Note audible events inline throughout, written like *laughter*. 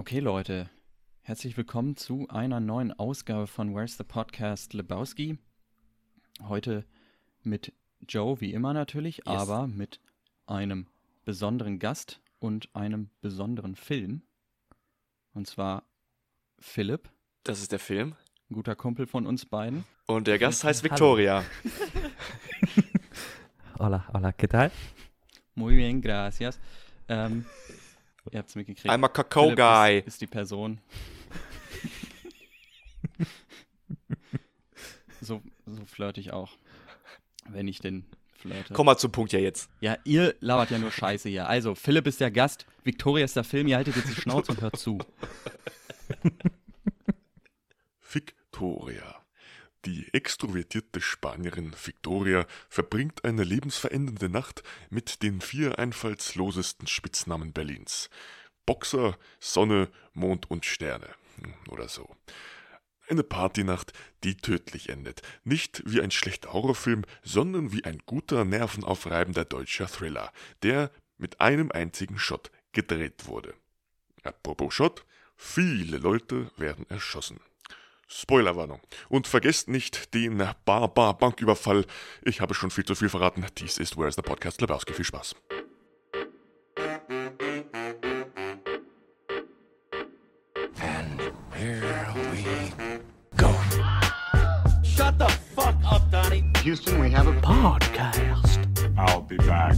Okay, Leute, herzlich willkommen zu einer neuen Ausgabe von Where's the Podcast Lebowski. Heute mit Joe, wie immer natürlich, Yes. aber mit einem besonderen Gast und einem besonderen Film. Und zwar Philipp, Das ist der Film. ein guter Kumpel von uns beiden. Und der Gast heißt. Victoria. *laughs* Hola, hola, ¿qué tal? Muy bien, gracias. Ähm, ihr habt's mitgekriegt. I'm a Kakao Philipp Guy. Ist, ist die Person. *laughs* so, so flirte ich auch, wenn ich den flirte. Komm mal zum Punkt ja jetzt. Ja, ihr labert ja nur Scheiße hier. Also, Philipp ist der Gast, Victoria ist der Film, ihr haltet jetzt die Schnauze und hört zu. *laughs* Victoria. Die extrovertierte Spanierin Victoria verbringt eine lebensverändernde Nacht mit den vier einfallslosesten Spitznamen Berlins. Boxer, Sonne, Mond und Sterne. Hm, Oder so. Eine Partynacht, die tödlich endet. Nicht wie ein schlechter Horrorfilm, sondern wie ein guter, nervenaufreibender deutscher Thriller, der mit einem einzigen Shot gedreht wurde. Apropos Shot, viele Leute werden erschossen. Spoilerwarnung. Und vergesst nicht den Bar-Bar-Banküberfall. Ich habe schon viel zu viel verraten. Dies ist Where's the Podcast Lebowski. Viel Spaß. Houston, we have a Podcast. I'll be back.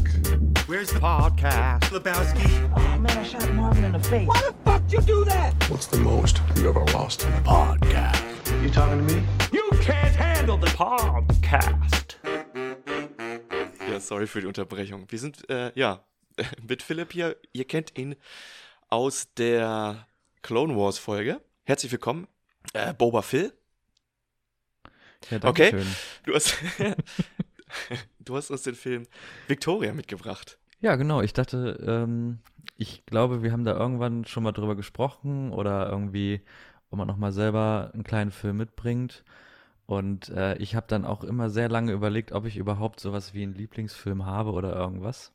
Where's the podcast? Lebowski. Oh man, I shot Marvin in the face. Why the fuck you do that? What's the most you ever lost? Podcast. You talking to me? You can't handle the Podcast. Ja, sorry für die Unterbrechung. Wir sind, äh, ja, *laughs* mit Philipp hier. Ihr kennt ihn aus der Clone Wars Folge. Herzlich willkommen. Äh, Boba Phil. Ja, Okay. danke schön. Du hast, *laughs* du hast uns den Film Victoria mitgebracht. Ja, genau. Ich dachte, ähm, ich glaube, wir haben da irgendwann schon mal drüber gesprochen oder irgendwie, ob man nochmal selber einen kleinen Film mitbringt. Und äh, ich habe dann auch immer sehr lange überlegt, ob ich überhaupt sowas wie einen Lieblingsfilm habe oder irgendwas.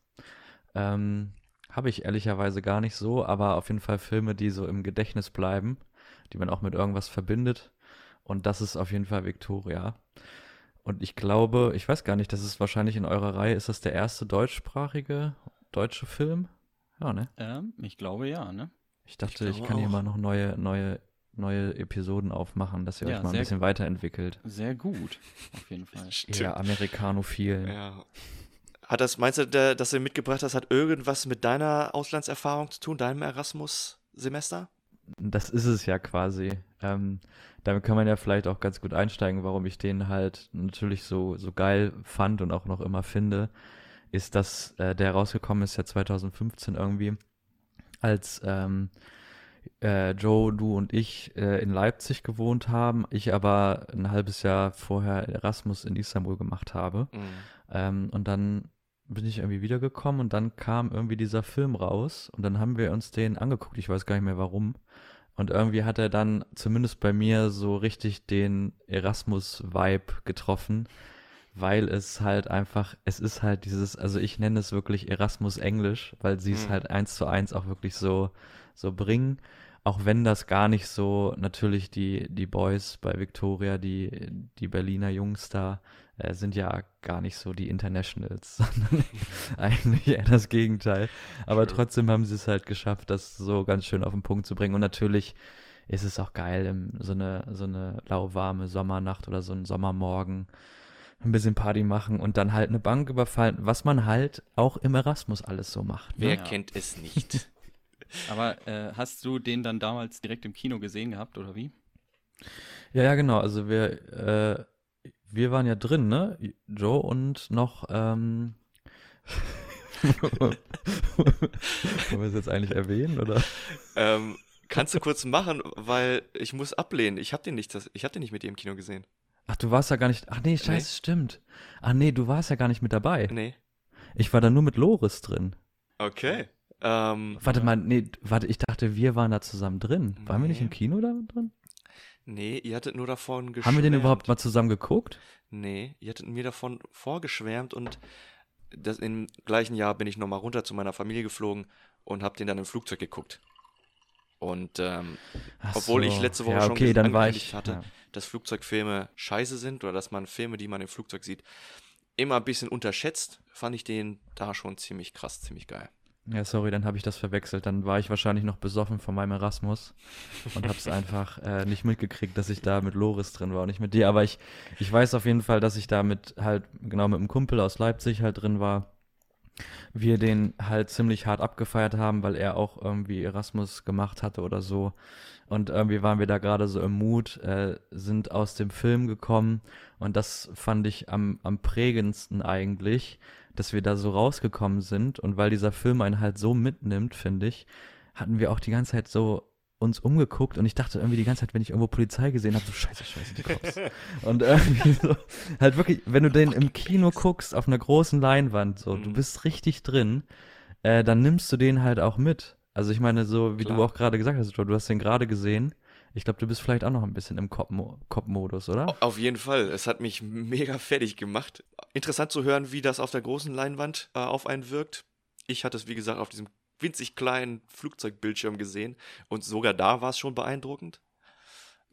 Ähm, habe ich ehrlicherweise gar nicht so, aber auf jeden Fall Filme, die so im Gedächtnis bleiben, die man auch mit irgendwas verbindet. Und das ist auf jeden Fall Victoria. Und ich glaube, ich weiß gar nicht, das ist wahrscheinlich in eurer Reihe, ist das der erste deutschsprachige deutsche Film? Ja, ne? Ähm, ich glaube ja, ne? Ich dachte, ich, glaube kann hier auch. mal noch neue, neue, neue Episoden aufmachen, dass ihr Ja, euch mal ein bisschen weiterentwickelt. Sehr gut, auf jeden Fall. Eher amerikanophil. Ja. Hat das, meinst du, der, dass du mitgebracht hast, hat irgendwas mit deiner Auslandserfahrung zu tun, deinem Erasmus-Semester? Das ist es ja quasi. Ähm, damit kann man ja vielleicht auch ganz gut einsteigen, warum ich den halt natürlich so, so geil fand und auch noch immer finde, ist, dass äh, der rausgekommen ist ja 2015 irgendwie, als ähm, äh, Joe, du und ich äh, in Leipzig gewohnt haben, ich aber ein halbes Jahr vorher Erasmus in Istanbul gemacht habe. Mhm. Ähm, und dann bin ich irgendwie wiedergekommen und dann kam irgendwie dieser Film raus und dann haben wir uns den angeguckt. Ich weiß gar nicht mehr warum. Und irgendwie hat er dann zumindest bei mir so richtig den Erasmus-Vibe getroffen, weil es halt einfach, es ist halt dieses, also ich nenne es wirklich Erasmus-Englisch, weil sie es Mhm. halt eins zu eins auch wirklich so, so bringen. Auch wenn das gar nicht so, natürlich die, die Boys bei Victoria, die, die Berliner Jungs da, äh, sind ja gar nicht so die Internationals, *laughs* sondern *laughs* eigentlich eher das Gegenteil. Aber Schön. trotzdem haben sie es halt geschafft, das so ganz schön auf den Punkt zu bringen. Und natürlich ist es auch geil, im, so eine, so eine lauwarme Sommernacht oder so einen Sommermorgen ein bisschen Party machen und dann halt eine Bank überfallen, was man halt auch im Erasmus alles so macht. Wer Ja. kennt es nicht? *laughs* Aber äh, hast du den dann damals direkt im Kino gesehen gehabt, oder wie? Ja, ja, genau. Also wir, äh, wir waren ja drin, ne? Joe und noch, ähm, *laughs* Wollen wir es jetzt eigentlich erwähnen, oder? ähm, kannst du kurz machen, weil ich muss ablehnen. Ich habe den nicht, das- ich habe den nicht mit dir im Kino gesehen. Ach, du warst ja gar nicht. Ach nee, scheiße, stimmt. Ach nee, du warst ja gar nicht mit dabei. Nee. Ich war da nur mit Loris drin. Okay. Ähm, Warte mal, nee, warte, ich dachte, wir waren da zusammen drin. Waren wir nicht Nee. im Kino da drin? nee, ihr hattet nur davon geschwärmt. Haben wir den überhaupt mal zusammen geguckt? Nee, ihr hattet mir davon vorgeschwärmt und das, im gleichen Jahr bin ich nochmal runter zu meiner Familie geflogen und habe den dann im Flugzeug geguckt. Und ähm, Ach obwohl ich so. letzte Woche ja, schon okay, angekündigt ich, hatte, ja. dass Flugzeugfilme scheiße sind oder dass man Filme, die man im Flugzeug sieht, immer ein bisschen unterschätzt, fand ich den da schon ziemlich krass, ziemlich geil. Ja, sorry, dann habe ich das verwechselt. Dann war ich wahrscheinlich noch besoffen von meinem Erasmus und habe es *laughs* einfach äh, nicht mitgekriegt, dass ich da mit Loris drin war und nicht mit dir. Aber ich, ich weiß auf jeden Fall, dass ich da mit halt, genau mit einem Kumpel aus Leipzig halt drin war. Wir den halt ziemlich hart abgefeiert haben, weil er auch irgendwie Erasmus gemacht hatte oder so. Und irgendwie waren wir da gerade so im Mut, äh, sind aus dem Film gekommen und das fand ich am, am prägendsten eigentlich, dass wir da so rausgekommen sind und weil dieser Film einen halt so mitnimmt, finde ich, hatten wir auch die ganze Zeit so uns umgeguckt und ich dachte irgendwie die ganze Zeit, wenn ich irgendwo Polizei gesehen habe, so scheiße, scheiße, die Cops. *laughs* und irgendwie so, halt wirklich, wenn du den im Kino guckst, auf einer großen Leinwand, so, du Mhm. bist richtig drin, äh, dann nimmst du den halt auch mit. Also ich meine, so wie du Klar. auch gerade gesagt hast, du hast den gerade gesehen. Ich glaube, du bist vielleicht auch noch ein bisschen im Cop-Modus, oder? Auf jeden Fall. Es hat mich *laughs* mega fertig gemacht. Interessant zu hören, wie das auf der großen Leinwand äh, auf einen wirkt. Ich hatte es, wie gesagt, auf diesem winzig kleinen Flugzeugbildschirm gesehen und sogar da war es schon beeindruckend.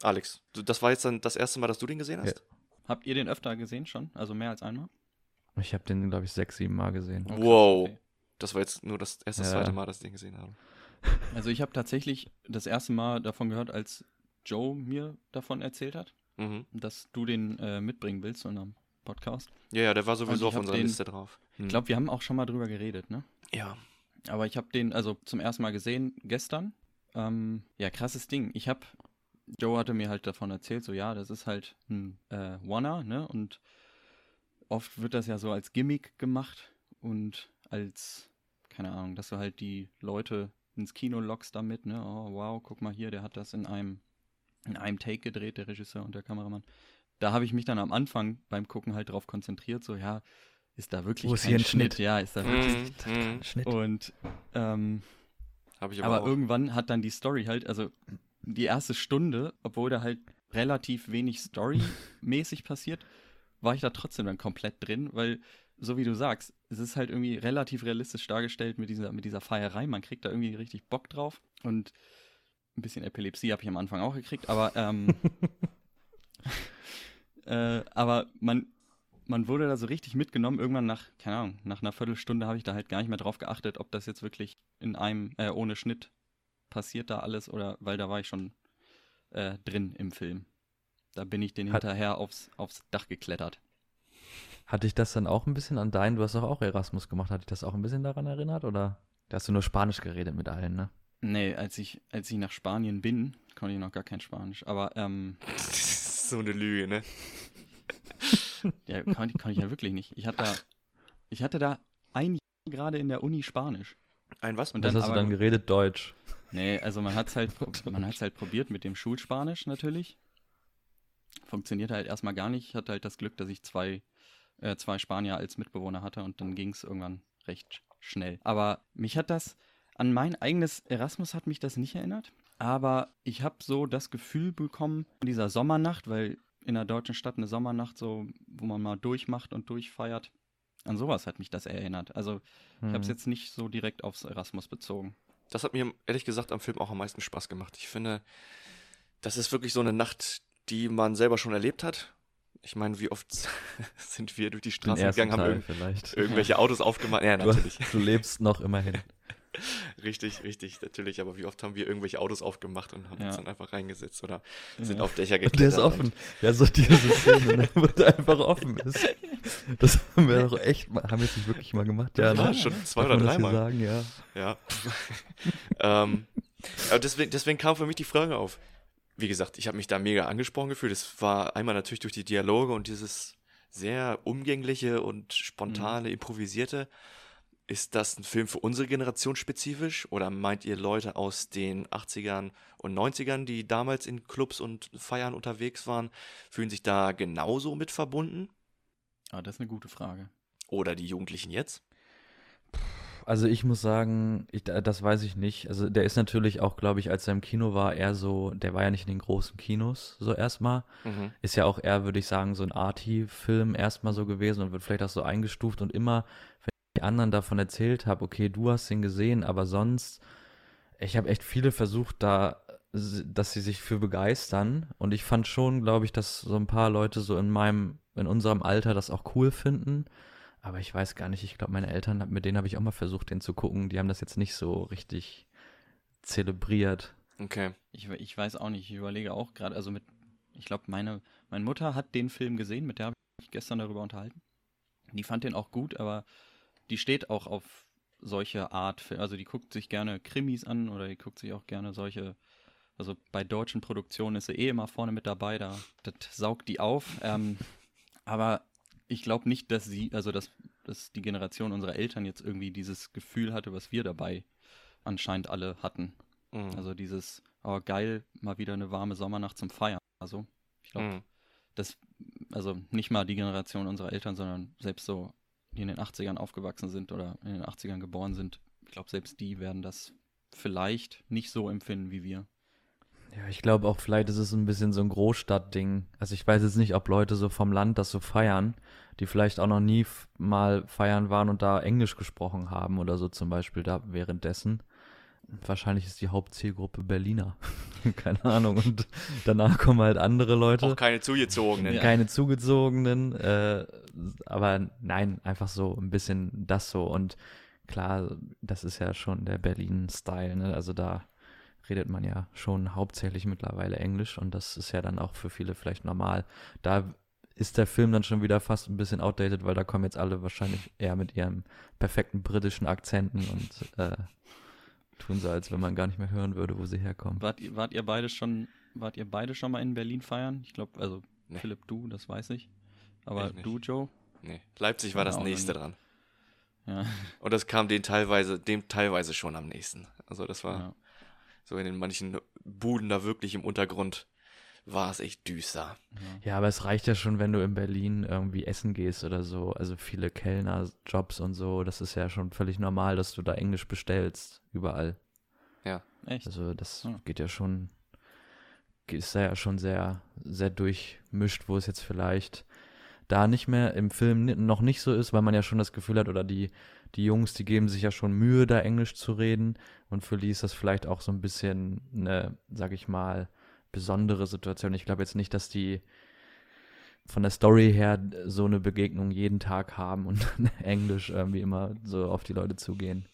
Alex, das war jetzt dann das erste Mal, dass du den gesehen hast? Habt ihr den öfter gesehen schon? Also mehr als einmal? Ich habe den, glaube ich, sechs, sieben Mal gesehen. Krass, Wow. okay. Das war jetzt nur das erste, Ja. zweite Mal, dass ich den gesehen habe. Also ich habe tatsächlich das erste Mal davon gehört, als Joe mir davon erzählt hat, Mhm. dass du den äh, mitbringen willst in einem Podcast. Ja, ja, der war sowieso Und auf unserer den- Liste drauf. Mhm. Ich glaube, wir haben auch schon mal drüber geredet, ne? ja. Aber ich habe den also zum ersten Mal gesehen gestern. Ähm, ja, krasses Ding. Ich habe, Joe hatte mir halt davon erzählt, so ja, das ist halt ein äh, Wanner, ne? Und oft wird das ja so als Gimmick gemacht und als, keine Ahnung, dass du halt die Leute ins Kino lockst damit, ne? Oh, wow, guck mal hier, der hat das in einem, in einem Take gedreht, der Regisseur und der Kameramann. Da habe ich mich dann am Anfang beim Gucken halt drauf konzentriert, so ja, ist da wirklich Wo ist kein hier ein Schnitt? Schnitt? Ja, ist da wirklich Mhm. Mhm. Schnitt. und ähm, aber, aber auch. irgendwann hat dann die Story halt, also die erste Stunde, obwohl da halt relativ wenig Story-mäßig passiert, war ich da trotzdem dann komplett drin, weil, so wie du sagst, es ist halt irgendwie relativ realistisch dargestellt mit dieser, mit dieser Feierei. Man kriegt da irgendwie richtig Bock drauf und ein bisschen Epilepsie habe ich am Anfang auch gekriegt, aber ähm, *laughs* äh, aber man, man wurde da so richtig mitgenommen. Irgendwann nach, keine Ahnung, nach einer Viertelstunde habe ich da halt gar nicht mehr drauf geachtet, ob das jetzt wirklich in einem, äh, ohne Schnitt passiert da alles oder, weil da war ich schon äh, drin im Film. Da bin ich den Hat- hinterher aufs, aufs Dach geklettert. Hat dich das dann auch ein bisschen an deinen, du hast doch auch Erasmus gemacht, hat dich das auch ein bisschen daran erinnert oder? Da hast du nur Spanisch geredet mit allen, ne? Nee, als ich, als ich nach Spanien bin, konnte ich noch gar kein Spanisch. Aber ähm, *laughs* so eine Lüge, ne? *laughs* ja, konnte, konnte ich ja wirklich nicht. Ich hatte da, ich hatte da ein Jahr gerade in der Uni Spanisch. Ein was? Und Das dann hast du aber dann gut. geredet, Deutsch. Nee, also man hat es halt, *laughs* pro- man hat's halt probiert mit dem Schulspanisch natürlich. Funktionierte halt erstmal gar nicht. Ich hatte halt das Glück, dass ich zwei, äh, zwei Spanier als Mitbewohner hatte und dann ging es irgendwann recht schnell. Aber mich hat das, an mein eigenes Erasmus hat mich das nicht erinnert. Aber ich habe so das Gefühl bekommen, in dieser Sommernacht, weil in der deutschen Stadt eine Sommernacht so, wo man mal durchmacht und durchfeiert, an sowas hat mich das erinnert. Also ich habe es Hm. jetzt nicht so direkt aufs Erasmus bezogen. Das hat mir ehrlich gesagt am Film auch am meisten Spaß gemacht. Ich finde, das ist wirklich so eine Nacht, die man selber schon erlebt hat. Ich meine, wie oft *laughs* sind wir durch die ersten gegangen, haben irgend vielleicht. irgendwelche Autos aufgemacht. Ja, Du, natürlich. du lebst noch immerhin. *laughs* Richtig, richtig, natürlich. Aber wie oft haben wir irgendwelche Autos aufgemacht und haben Ja. uns dann einfach reingesetzt oder sind Ja. auf Dächer Und geklettert. der ist offen. Ja, so diese Szene, ne, *laughs* wo der einfach offen ist. Das haben wir doch echt mal, haben wir es nicht wirklich mal gemacht? Ja, Ja, ne? schon zwei Darf oder das dreimal. sagen, ja. Ja. *laughs* ähm, aber deswegen, deswegen kam für mich die Frage auf. Wie gesagt, ich habe mich da mega angesprochen gefühlt. Es war einmal natürlich durch die Dialoge und dieses sehr umgängliche und spontane, improvisierte. Ist das ein Film für unsere Generation spezifisch? Oder meint ihr Leute aus den 80ern und 90ern, die damals in Clubs und Feiern unterwegs waren, fühlen sich da genauso mit verbunden? Ah, das ist eine gute Frage. Oder die Jugendlichen jetzt? Also ich muss sagen, ich, da- das weiß ich nicht. Also der ist natürlich auch, glaube ich, als er im Kino war, eher so, der war ja nicht in den großen Kinos so erstmal. Mhm. Ist ja auch eher, würde ich sagen, so ein Arty-Film erstmal so gewesen und wird vielleicht auch so eingestuft und immer, anderen davon erzählt habe, okay, du hast ihn gesehen, aber sonst Ich habe echt viele versucht, da, dass sie sich für begeistern. Und ich fand schon, glaube ich, dass so ein paar Leute so in meinem, in unserem Alter das auch cool finden. Aber ich weiß gar nicht, ich glaube, meine Eltern, mit denen habe ich auch mal versucht, den zu gucken. Die haben das jetzt nicht so richtig zelebriert. Okay. Ich, ich weiß auch nicht, ich überlege auch gerade, also mit, ich glaube, meine, meine Mutter hat den Film gesehen, mit der habe ich mich gestern darüber unterhalten. Die fand den auch gut, aber die steht auch auf solche Art, also die guckt sich gerne Krimis an oder die guckt sich auch gerne solche, also bei deutschen Produktionen ist sie eh immer vorne mit dabei, da das saugt die auf. Ähm, *laughs* aber ich glaube nicht, dass sie, also dass, dass die Generation unserer Eltern jetzt irgendwie dieses Gefühl hatte, was wir dabei anscheinend alle hatten. Mhm. Also dieses, oh geil, mal wieder eine warme Sommernacht zum Feiern. Also, ich glaube, Mhm. das, also nicht mal die Generation unserer Eltern, sondern selbst so, die in den 80ern aufgewachsen sind oder in den 80ern geboren sind, ich glaube, selbst die werden das vielleicht nicht so empfinden wie wir. Ja, ich glaube auch, vielleicht ist es ein bisschen so ein Großstadtding. Also ich weiß jetzt nicht, ob Leute so vom Land das so feiern, die vielleicht auch noch nie mal feiern waren und da Englisch gesprochen haben oder so zum Beispiel da währenddessen. Wahrscheinlich ist die Hauptzielgruppe Berliner. *laughs* Keine Ahnung. Und danach kommen halt andere Leute. Auch keine zugezogenen. Keine zugezogenen, äh, aber nein, einfach so ein bisschen das so. Und klar, das ist ja schon der Berlin-Style, ne? Also da redet man ja schon hauptsächlich mittlerweile Englisch und das ist ja dann auch für viele vielleicht normal. Da ist der Film dann schon wieder fast ein bisschen outdated, weil da kommen jetzt alle wahrscheinlich eher mit ihren perfekten britischen Akzenten und äh, tun so, als wenn man gar nicht mehr hören würde, wo sie herkommen. Wart, ihr- wart ihr beide schon, wart ihr beide schon mal in Berlin feiern? Ich glaube, also Nee. Philipp, du, das weiß ich. Aber Ich du, Joe? Nee. Leipzig war das nächste dran. Ja. *laughs* Und das kam den teilweise, dem teilweise schon am nächsten. Also das war ja. so in den manchen Buden da wirklich im Untergrund war es echt düster. Ja, aber es reicht ja schon, wenn du in Berlin irgendwie essen gehst oder so. Also viele Kellnerjobs und so, das ist ja schon völlig normal, dass du da Englisch bestellst, überall. Echt? Also das Ja. geht ja schon, ist ja schon sehr, sehr durchmischt, wo es jetzt vielleicht da nicht mehr im Film noch nicht so ist, weil man ja schon das Gefühl hat, oder die, die Jungs, die geben sich ja schon Mühe, da Englisch zu reden. Und für die ist das vielleicht auch so ein bisschen eine, sag ich mal, besondere Situation. Ich glaube jetzt nicht, dass die von der Story her so eine Begegnung jeden Tag haben und *laughs* Englisch irgendwie immer so auf die Leute zugehen.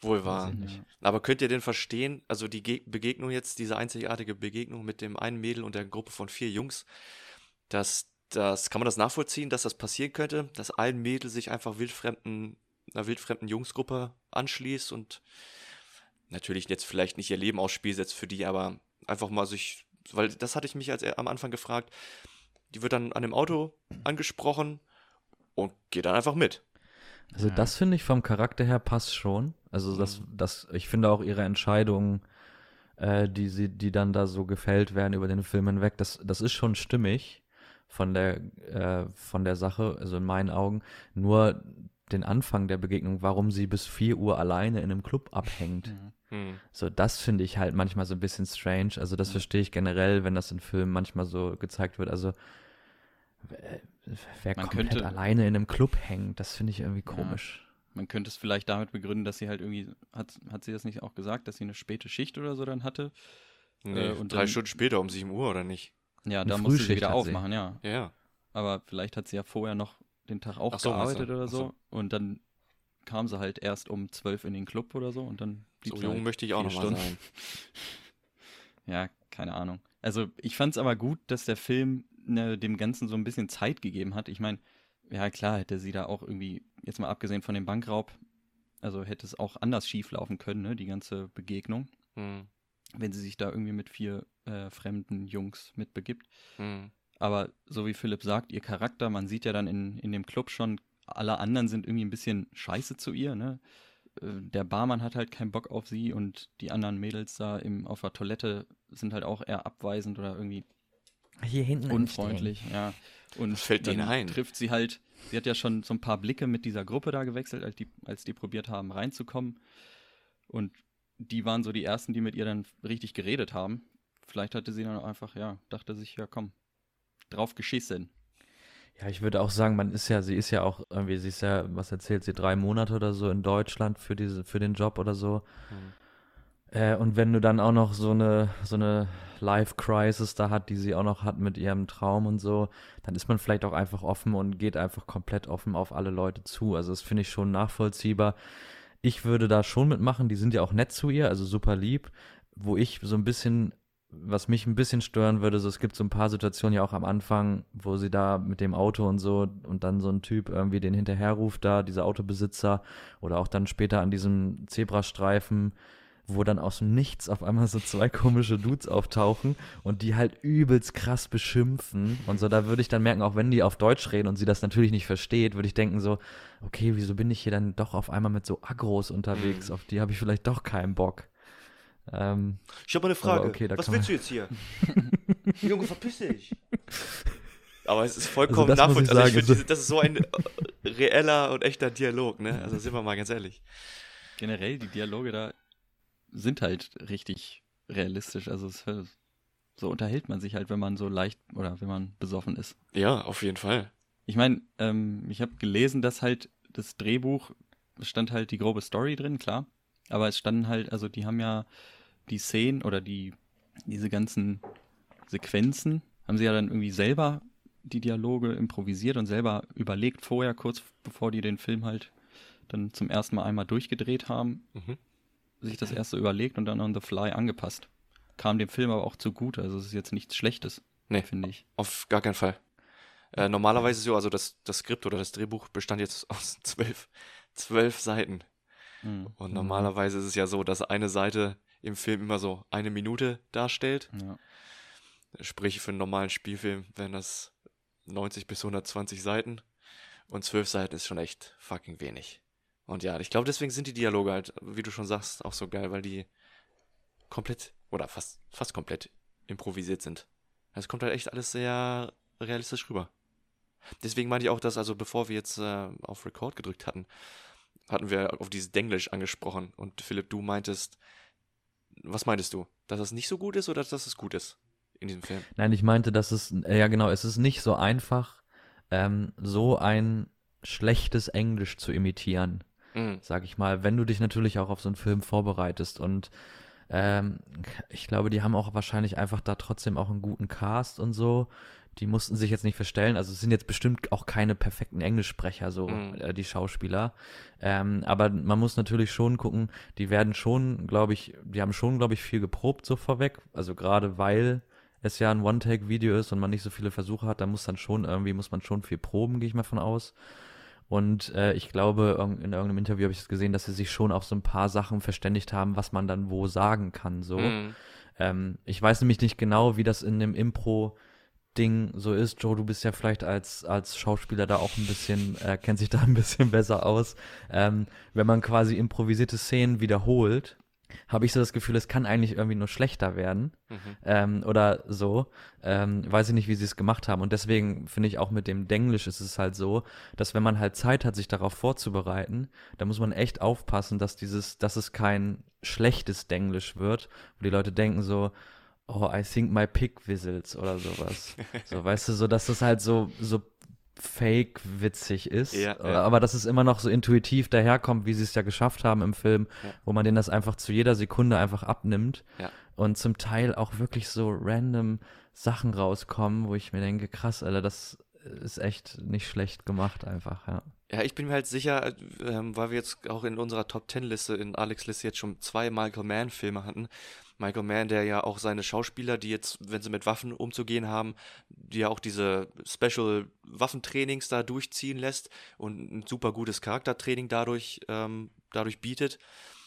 Wohl wahr. Nicht. Aber könnt ihr denn verstehen, also die Ge Begegnung jetzt, diese einzigartige Begegnung mit dem einen Mädel und der Gruppe von vier Jungs, dass das, kann man das nachvollziehen, dass das passieren könnte, dass ein Mädel sich einfach wildfremden, einer wildfremden Jungsgruppe anschließt und natürlich jetzt vielleicht nicht ihr Leben aufs Spiel setzt für die, aber einfach mal sich, weil das hatte ich mich als am Anfang gefragt, die wird dann an dem Auto angesprochen und geht dann einfach mit. Also Ja. das finde ich vom Charakter her passt schon. Also das, das, ich finde auch ihre Entscheidungen, äh, die sie, die dann da so gefällt werden über den Film hinweg, das, das ist schon stimmig von der, äh, von der Sache, also in meinen Augen. Nur den Anfang der Begegnung, warum sie bis 4 Uhr alleine in einem Club abhängt. Ja. Hm. So, das finde ich halt manchmal so ein bisschen strange. Also das Ja. verstehe ich generell, wenn das in Filmen manchmal so gezeigt wird. Also wer Man komplett könnte- alleine in einem Club hängt, das finde ich irgendwie komisch. Man könnte es vielleicht damit begründen, dass sie halt irgendwie, hat, hat sie das nicht auch gesagt, dass sie eine späte Schicht oder so dann hatte? Nee, Äh, und drei dann- Stunden später um 7 Uhr, oder nicht? Ja, Eine da musste sie wieder hat sie. aufmachen, ja. Ja, ja. Aber vielleicht hat sie ja vorher noch den Tag auch so, gearbeitet so, oder so. so. Und dann kam sie halt erst um 12 in den Club oder so und dann blieb So sie jung halt möchte ich auch noch mal Stunden. sein. *laughs* Ja, keine Ahnung. Also ich fand es aber gut, dass der Film ne, dem Ganzen so ein bisschen Zeit gegeben hat. Ich meine, ja klar hätte sie da auch irgendwie, jetzt mal abgesehen von dem Bankraub, also hätte es auch anders schief laufen können, ne, die ganze Begegnung, Hm. wenn sie sich da irgendwie mit vier äh, fremden Jungs mitbegibt. Hm. Aber so wie Philipp sagt, ihr Charakter, man sieht ja dann in, in dem Club schon, alle anderen sind irgendwie ein bisschen scheiße zu ihr, ne? Äh, Der Barmann hat halt keinen Bock auf sie und die anderen Mädels da im, auf der Toilette sind halt auch eher abweisend oder irgendwie Hier hinten unfreundlich, ja. Und Was fällt dann denen ein? trifft sie halt, sie hat ja schon so ein paar Blicke mit dieser Gruppe da gewechselt, als die, als die probiert haben reinzukommen. Und die waren so die ersten, die mit ihr dann richtig geredet haben. Vielleicht hatte sie dann auch einfach, ja, dachte sich, ja komm, drauf geschissen. Ja, ich würde auch sagen, man ist ja, sie ist ja auch irgendwie, sie ist ja, was erzählt sie, drei Monate oder so in Deutschland für diese, für den Job oder so. Hm. Äh, und wenn du dann auch noch so eine, so eine Life-Crisis da hat, die sie auch noch hat mit ihrem Traum und so, dann ist man vielleicht auch einfach offen und geht einfach komplett offen auf alle Leute zu. Also das finde ich schon nachvollziehbar. Ich würde da schon mitmachen, die sind ja auch nett zu ihr, also super lieb. Wo ich so ein bisschen, was mich ein bisschen stören würde, so es gibt so ein paar Situationen ja auch am Anfang, wo sie da mit dem Auto und so und dann so ein Typ irgendwie den hinterherruft da, dieser Autobesitzer oder auch dann später an diesem Zebrastreifen, wo dann aus dem Nichts auf einmal so zwei komische Dudes auftauchen und die halt übelst krass beschimpfen und so, da würde ich dann merken, auch wenn die auf Deutsch reden und sie das natürlich nicht versteht, würde ich denken so, okay, wieso bin ich hier dann doch auf einmal mit so Agros unterwegs, Mhm. auf die habe ich vielleicht doch keinen Bock. Ähm, Ich habe mal eine Frage. Okay, Was willst du jetzt hier? *laughs* Junge, verpiss dich. Aber es ist vollkommen Also das muss ich nachvollziehbar. Also ich sagen, finde, also- das ist so ein äh, reeller und echter Dialog, ne? Also sind wir mal ganz ehrlich. Generell, die Dialoge da sind halt richtig realistisch. Also es, so unterhält man sich halt, wenn man so leicht oder wenn man besoffen ist. Ja, auf jeden Fall. Ich meine, ähm, ich habe gelesen, dass halt das Drehbuch es stand halt die grobe Story drin, klar. Aber es standen halt, also die haben ja die Szenen oder die, diese ganzen Sequenzen, haben sie ja dann irgendwie selber die Dialoge improvisiert und selber überlegt vorher, kurz bevor die den Film halt dann zum ersten Mal einmal durchgedreht haben, Mhm. sich das erst so überlegt und dann on the fly angepasst. Kam dem Film aber auch zugute, also es ist jetzt nichts Schlechtes, Nee. finde ich. Auf gar keinen Fall. Äh, normalerweise so, also das, das Skript oder das Drehbuch bestand jetzt *laughs* aus zwölf, zwölf Seiten. Mhm. Und normalerweise ist es ja so, dass eine Seite im Film immer so eine Minute darstellt. Ja. Sprich, für einen normalen Spielfilm wären das 90 bis 120 Seiten. Und zwölf Seiten ist schon echt fucking wenig. Und ja, ich glaube, deswegen sind die Dialoge halt, wie du schon sagst, auch so geil, weil die komplett oder fast, fast komplett improvisiert sind. Es kommt halt echt alles sehr realistisch rüber. Deswegen meinte ich auch, dass, also bevor wir jetzt äh, auf Record gedrückt hatten, hatten wir auf dieses Denglisch angesprochen. Und Philipp, du meintest, was meintest du? Dass es nicht so gut ist oder dass es gut ist in diesem Film? Nein, ich meinte, dass es, äh, ja genau, es ist nicht so einfach, ähm, so ein schlechtes Englisch zu imitieren, Mhm. sag ich mal, wenn du dich natürlich auch auf so einen Film vorbereitest und ähm, ich glaube, die haben auch wahrscheinlich einfach da trotzdem auch einen guten Cast und so. Die mussten sich jetzt nicht verstellen. Also es sind jetzt bestimmt auch keine perfekten Englischsprecher, so Mhm. äh, die Schauspieler. Ähm, aber man muss natürlich schon gucken, die werden schon, glaube ich, die haben schon, glaube ich, viel geprobt so vorweg. Also gerade weil es ja ein One-Take-Video ist und man nicht so viele Versuche hat, da muss dann schon irgendwie, muss man schon viel proben, gehe ich mal von aus. Und äh, ich glaube, in irgendeinem Interview habe ich das gesehen, dass sie sich schon auf so ein paar Sachen verständigt haben, was man dann wo sagen kann. So. Mhm. Ähm, ich weiß nämlich nicht genau, wie das in dem Impro-Ding so ist. Joe, du bist ja vielleicht als, als Schauspieler da auch ein bisschen, äh, kennt sich da ein bisschen *laughs* besser aus. Ähm, wenn man quasi improvisierte Szenen wiederholt, habe ich so das Gefühl, es kann eigentlich irgendwie nur schlechter werden Mhm. ähm, oder so. Ähm, weiß ich nicht, wie sie es gemacht haben. Und deswegen finde ich auch mit dem Denglisch ist es halt so, dass wenn man halt Zeit hat, sich darauf vorzubereiten, da muss man echt aufpassen, dass dieses, dass es kein schlechtes Denglisch wird, wo die Leute denken so, oh, I think my pig whistles oder sowas. so, weißt du, so, dass das halt so, so fake witzig ist, Ja, äh, ja. aber dass es immer noch so intuitiv daherkommt, wie sie es ja geschafft haben im Film, Ja. wo man denen das einfach zu jeder Sekunde einfach abnimmt und zum Teil auch wirklich so random Sachen rauskommen, wo ich mir denke, krass, Alter, das ist echt nicht schlecht gemacht einfach, ja. Ja, ich bin mir halt sicher, ähm, weil wir jetzt auch in unserer Top Ten Liste, in Alex Liste jetzt schon zwei Michael Mann Filme hatten. Michael Mann, der ja auch seine Schauspieler, die jetzt, wenn sie mit Waffen umzugehen haben, die ja auch diese Special Waffentrainings da durchziehen lässt und ein super gutes Charaktertraining dadurch, ähm, dadurch bietet.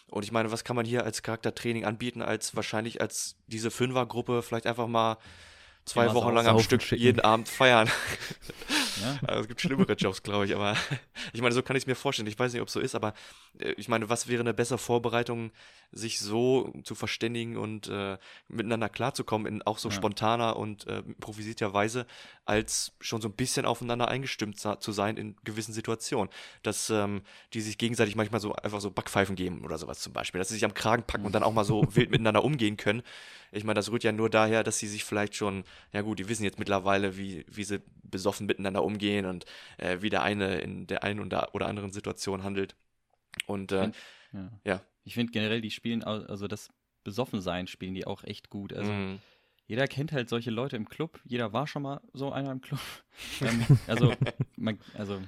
Und ich meine, was kann man hier als Charaktertraining anbieten, als wahrscheinlich als diese Fünfergruppe vielleicht einfach mal zwei Immer Wochen lang am Stück schicken. jeden Abend feiern. *laughs* Ja? *laughs* Also es gibt schlimmere Jobs, glaube ich, aber *laughs* ich meine, so kann ich es mir vorstellen. Ich weiß nicht, ob es so ist, aber äh, ich meine, was wäre eine bessere Vorbereitung, sich so zu verständigen und äh, miteinander klarzukommen in auch so Ja. spontaner und äh, improvisierter Weise, als schon so ein bisschen aufeinander eingestimmt zu sein in gewissen Situationen. Dass ähm, die sich gegenseitig manchmal so einfach so Backpfeifen geben oder sowas zum Beispiel, dass sie sich am Kragen packen und dann auch mal so *laughs* wild miteinander umgehen können. Ich meine, das rührt ja nur daher, dass sie sich vielleicht schon, ja gut, die wissen jetzt mittlerweile, wie, wie sie besoffen miteinander umgehen und äh, wie der eine in der einen oder anderen Situation handelt. Und äh, Ja. Ja. Ich finde generell, die spielen, also das Besoffensein spielen die auch echt gut. Also Mhm. jeder kennt halt solche Leute im Club. Jeder war schon mal so einer im Club. *laughs* ähm, also, man, also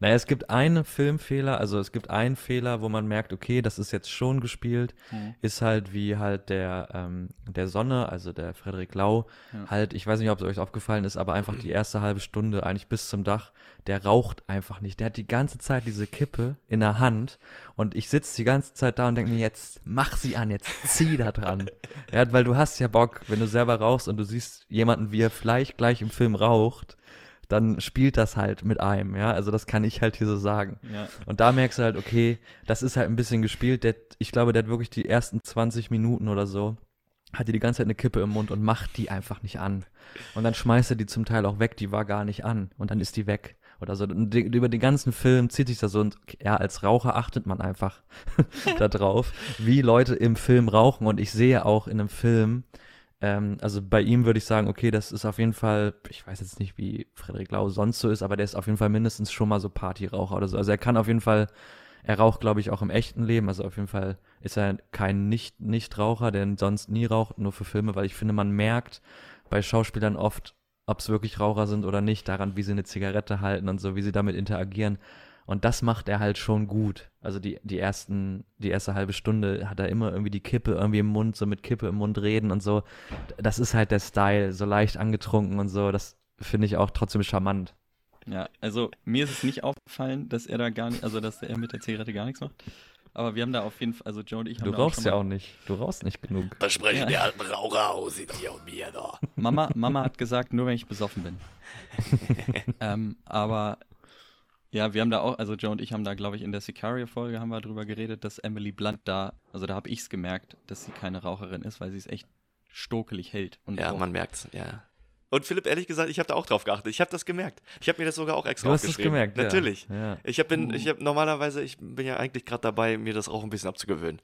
Naja, es gibt einen Filmfehler, also es gibt einen Fehler, wo man merkt, okay, das ist jetzt schon gespielt, Mhm. ist halt wie halt der, ähm, der Sonne, also der Frederik Lau, Ja. halt, ich weiß nicht, ob es euch aufgefallen ist, aber einfach die erste halbe Stunde eigentlich bis zum Dach, der raucht einfach nicht. Der hat die ganze Zeit diese Kippe in der Hand und ich sitze die ganze Zeit da und denke mir, jetzt mach sie an, jetzt zieh da dran. ja, weil du hast ja Bock, wenn du selber rauchst und du siehst jemanden, wie er vielleicht gleich im Film raucht, dann spielt das halt mit einem, ja. Also das kann ich halt hier so sagen. ja, Und da merkst du halt, okay, das ist halt ein bisschen gespielt. Der, ich glaube, der hat wirklich die ersten 20 Minuten oder so, hat die die ganze Zeit eine Kippe im Mund und macht die einfach nicht an. Und dann schmeißt er die zum Teil auch weg, die war gar nicht an. Und dann ist die weg. Oder so. Und über den ganzen Film zieht sich das so. Und ja, als Raucher achtet man einfach *laughs* da drauf, wie Leute im Film rauchen. Und ich sehe auch in einem Film, ähm, also bei ihm würde ich sagen, okay, das ist auf jeden Fall, ich weiß jetzt nicht, wie Frederik Lau sonst so ist, aber der ist auf jeden Fall mindestens schon mal so Partyraucher oder so. Also er kann auf jeden Fall, er raucht, glaube ich, auch im echten Leben. Also auf jeden Fall ist er kein Nicht- Nichtraucher, der sonst nie raucht, nur für Filme, weil ich finde, man merkt bei Schauspielern oft, ob es wirklich Raucher sind oder nicht, daran, wie sie eine Zigarette halten und so, wie sie damit interagieren. Und das macht er halt schon gut. Also die, die ersten, die erste halbe Stunde hat er immer irgendwie die Kippe irgendwie im Mund, so mit Kippe im Mund reden und so. Das ist halt der Style, so leicht angetrunken und so. Das finde ich auch trotzdem charmant. ja, also mir ist es nicht aufgefallen, dass er da gar nicht, also dass er mit der Zigarette gar nichts macht. Aber wir haben da auf jeden Fall, also Joe und ich haben Du da rauchst schon ja auch nicht. Du rauchst nicht genug. Da sprechen Ja. die alten Raucher aus in dir und mir da. Mama, Mama hat gesagt, nur wenn ich besoffen bin. *laughs* ähm, aber ja, wir haben da auch, also Joe und ich haben da, glaube ich, in der Sicario-Folge haben wir drüber geredet, dass Emily Blunt da, also da habe ich es gemerkt, dass sie keine Raucherin ist, weil sie es echt stokelig hält. Und Ja, auch- man merkt's, ja. Und Philipp, ehrlich gesagt, ich habe da auch drauf geachtet. Ich habe das gemerkt. Ich habe mir das sogar auch extra Du hast es aufgeschrieben. gemerkt, ja. Natürlich. Ja. Ich hab bin, ich habe normalerweise, ich bin ja eigentlich gerade dabei, mir das auch ein bisschen abzugewöhnen.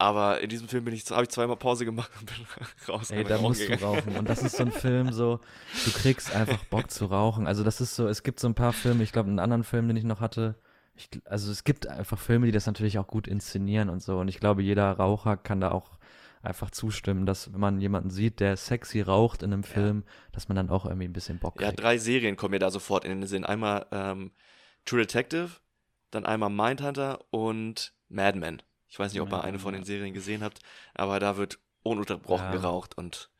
Aber in diesem Film bin ich, habe ich zweimal Pause gemacht und bin *laughs* raus. Ey, da musst du gegangen. rauchen. Und das ist so ein Film, so, du kriegst einfach Bock zu rauchen. Also das ist so, es gibt so ein paar Filme, ich glaube, einen anderen Film, den ich noch hatte. Ich, also es gibt einfach Filme, die das natürlich auch gut inszenieren und so. Und ich glaube, jeder Raucher kann da auch einfach zustimmen, dass wenn man jemanden sieht, der sexy raucht in einem Film, dass man dann auch irgendwie ein bisschen Bock Ja, kriegt. drei Serien kommen mir da sofort in den Sinn. Einmal ähm, True Detective, dann einmal Mindhunter und Mad Men. Ich weiß nicht, ob ihr eine von den. Serien gesehen habt, aber da wird ununterbrochen Ja. geraucht und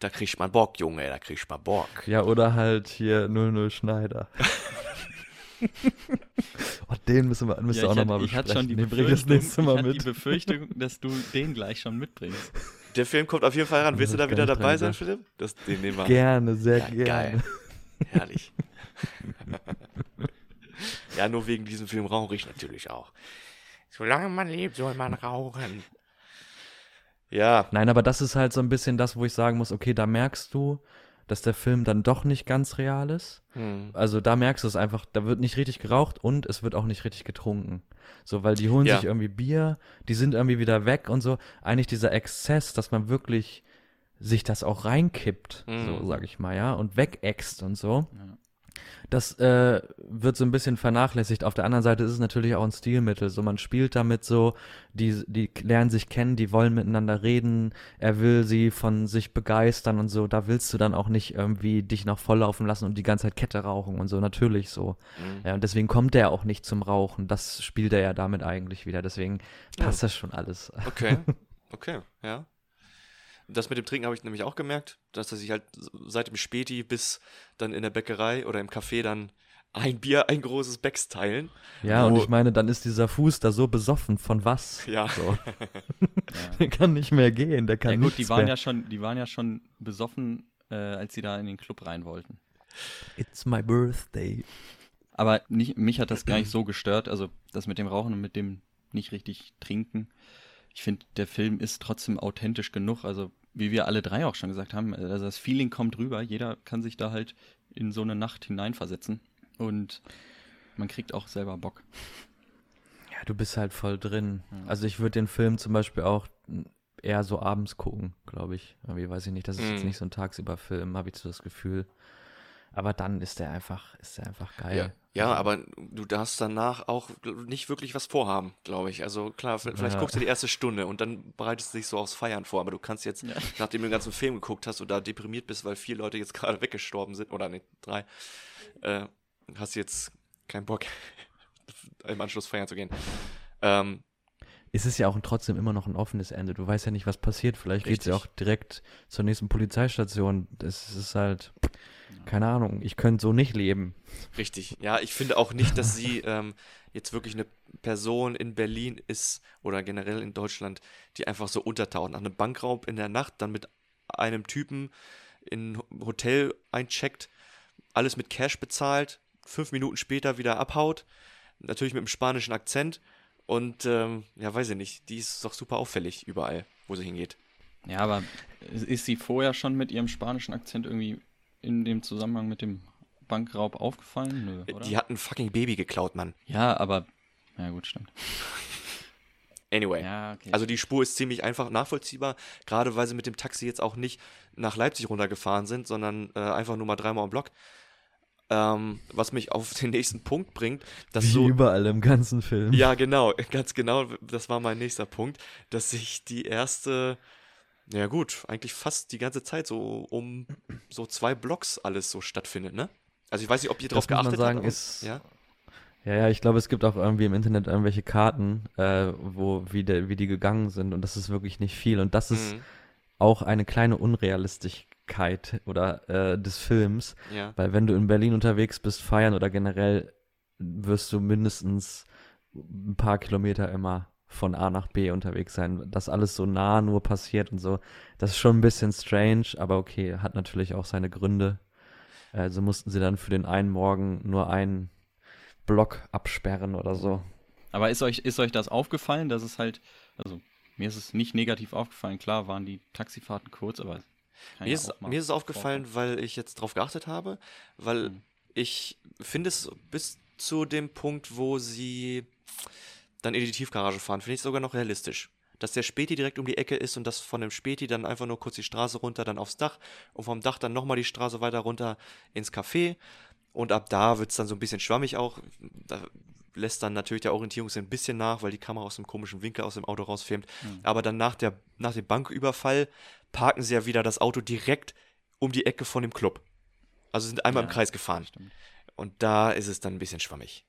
da kriegt man Bock, Junge, da kriegt man Bock. Ja, oder halt hier 00 Schneider. *laughs* oh, den müssen wir, müssen wir ja, auch nochmal hatte, ich besprechen. hatte schon die Befürchtung, nächste Mal ich hatte mit. die Befürchtung, dass du den gleich schon mitbringst. Der Film kommt auf jeden Fall ran. Willst du da wieder dabei sein. Philipp? Das, den nehmen wir. Gerne, sehr Ja, gerne. geil. Herrlich. *laughs* ja, nur wegen diesem Film rauche ich natürlich auch. Solange man lebt, soll man rauchen. Ja, Nein, aber das ist halt so ein bisschen das, wo ich sagen muss, okay, da merkst du, dass der Film dann doch nicht ganz real ist. hm. Also da merkst du es einfach, da wird nicht richtig geraucht und es wird auch nicht richtig getrunken. So, weil die holen Ja. sich irgendwie Bier, die sind irgendwie wieder weg und so. Eigentlich dieser Exzess, dass man wirklich sich das auch reinkippt, so Mhm. sag ich mal, ja, und wegäxt und so. Ja. Das äh, wird so ein bisschen vernachlässigt. Auf der anderen Seite ist es natürlich auch ein Stilmittel. So, man spielt damit so, die, die lernen sich kennen, die wollen miteinander reden, er will sie von sich begeistern und so. Da willst du dann auch nicht irgendwie dich noch volllaufen lassen und die ganze Zeit Kette rauchen und so. Natürlich so. Mhm. Ja, und deswegen kommt er auch nicht zum Rauchen. Das spielt er ja damit eigentlich wieder. Deswegen passt das schon alles. Okay, *laughs* okay, ja. Das mit dem Trinken habe ich nämlich auch gemerkt, dass er sich halt seit dem Späti bis dann in der Bäckerei oder im Café dann ein Bier, ein großes Becks teilen. Ja, und ich meine, dann ist dieser Fuß da so besoffen von was? Ja. So. *laughs* *laughs* der kann nicht mehr gehen, der kann Ja gut, die waren mehr. ja schon, die waren ja schon besoffen, äh, als sie da in den Club rein wollten. It's my birthday. Aber nicht, mich hat das gar nicht so gestört, also das mit dem Rauchen und mit dem nicht richtig trinken. Ich finde, der Film ist trotzdem authentisch genug. Also, wie wir alle drei auch schon gesagt haben, also das Feeling kommt rüber. Jeder kann sich da halt in so eine Nacht hineinversetzen. Und man kriegt auch selber Bock. Ja, du bist halt voll drin. Also ich würde den Film zum Beispiel auch eher so abends gucken, glaube ich. Irgendwie weiß ich nicht. Das ist jetzt Mhm. nicht so ein Tagsüberfilm, habe ich so das Gefühl. Aber dann ist der einfach, ist der einfach geil. Ja, ja, aber du darfst danach auch nicht wirklich was vorhaben, glaube ich. Also klar, vielleicht Ja. guckst du die erste Stunde und dann bereitest du dich so aufs Feiern vor. Aber du kannst jetzt, nachdem du den ganzen Film geguckt hast und da deprimiert bist, weil vier Leute jetzt gerade weggestorben sind, oder ne, drei, äh, hast jetzt keinen Bock, *laughs* im Anschluss feiern zu gehen. Ähm, Es ist ja auch trotzdem immer noch ein offenes Ende. Du weißt ja nicht, was passiert. Vielleicht geht es ja auch direkt zur nächsten Polizeistation. Das ist halt, keine Ahnung, ich könnte so nicht leben. Richtig. Ja, ich finde auch nicht, dass sie *laughs* ähm, jetzt wirklich eine Person in Berlin ist oder generell in Deutschland, die einfach so untertaucht. Nach einem Bankraub in der Nacht dann mit einem Typen in ein Hotel eincheckt, alles mit Cash bezahlt, fünf Minuten später wieder abhaut, natürlich mit einem spanischen Akzent und ähm, ja, weiß ich nicht, die ist doch super auffällig überall, wo sie hingeht. Ja, aber ist sie vorher schon mit ihrem spanischen Akzent irgendwie in dem Zusammenhang mit dem Bankraub aufgefallen? Nö, oder? Die hat ein fucking Baby geklaut, Mann. ja, aber. Ja, gut, stimmt. *laughs* Anyway. Ja, okay. Also die Spur ist ziemlich einfach nachvollziehbar, gerade weil sie mit dem Taxi jetzt auch nicht nach Leipzig runtergefahren sind, sondern äh, einfach nur mal dreimal am Block. Ähm, was mich auf den nächsten Punkt bringt, dass Wie so. überall im ganzen Film. Ja, genau, *laughs* ganz genau, das war mein nächster Punkt, dass sich die erste, ja gut, eigentlich fast die ganze Zeit so um so zwei Blocks alles so stattfindet, ne? Also ich weiß nicht, ob ihr drauf Das geachtet habt. ist- ja? Ja, ja, ich glaube, es gibt auch irgendwie im Internet irgendwelche Karten, äh, wo, wie, der, wie die gegangen sind und das ist wirklich nicht viel. Und das ist Mhm. auch eine kleine Unrealistigkeit oder äh, des Films, Ja. weil wenn du in Berlin unterwegs bist, feiern oder generell, wirst du mindestens ein paar Kilometer immer von A nach B unterwegs sein. Das alles so nah nur passiert und so. Das ist schon ein bisschen strange, aber okay, hat natürlich auch seine Gründe. Also mussten sie dann für den einen Morgen nur einen Block absperren oder so. Aber ist euch, ist euch das aufgefallen, dass es halt, also mir ist es nicht negativ aufgefallen, klar waren die Taxifahrten kurz, aber Mir ja ist, mir ist es aufgefallen, weil ich jetzt drauf geachtet habe, weil Mhm. ich finde es bis zu dem Punkt, wo sie dann in die Tiefgarage fahren, finde ich es sogar noch realistisch. Dass der Späti direkt um die Ecke ist und dass von dem Späti dann einfach nur kurz die Straße runter, dann aufs Dach und vom Dach dann nochmal die Straße weiter runter ins Café. Und ab da wird es dann so ein bisschen schwammig auch. Da lässt dann natürlich der Orientierungssinn ein bisschen nach, weil die Kamera aus einem komischen Winkel aus dem Auto rausfilmt. Aber dann nach, der, nach dem Banküberfall parken sie ja wieder das Auto direkt um die Ecke von dem Club. Also sind einmal im Ja, Kreis gefahren. stimmt. Und da ist es dann ein bisschen schwammig.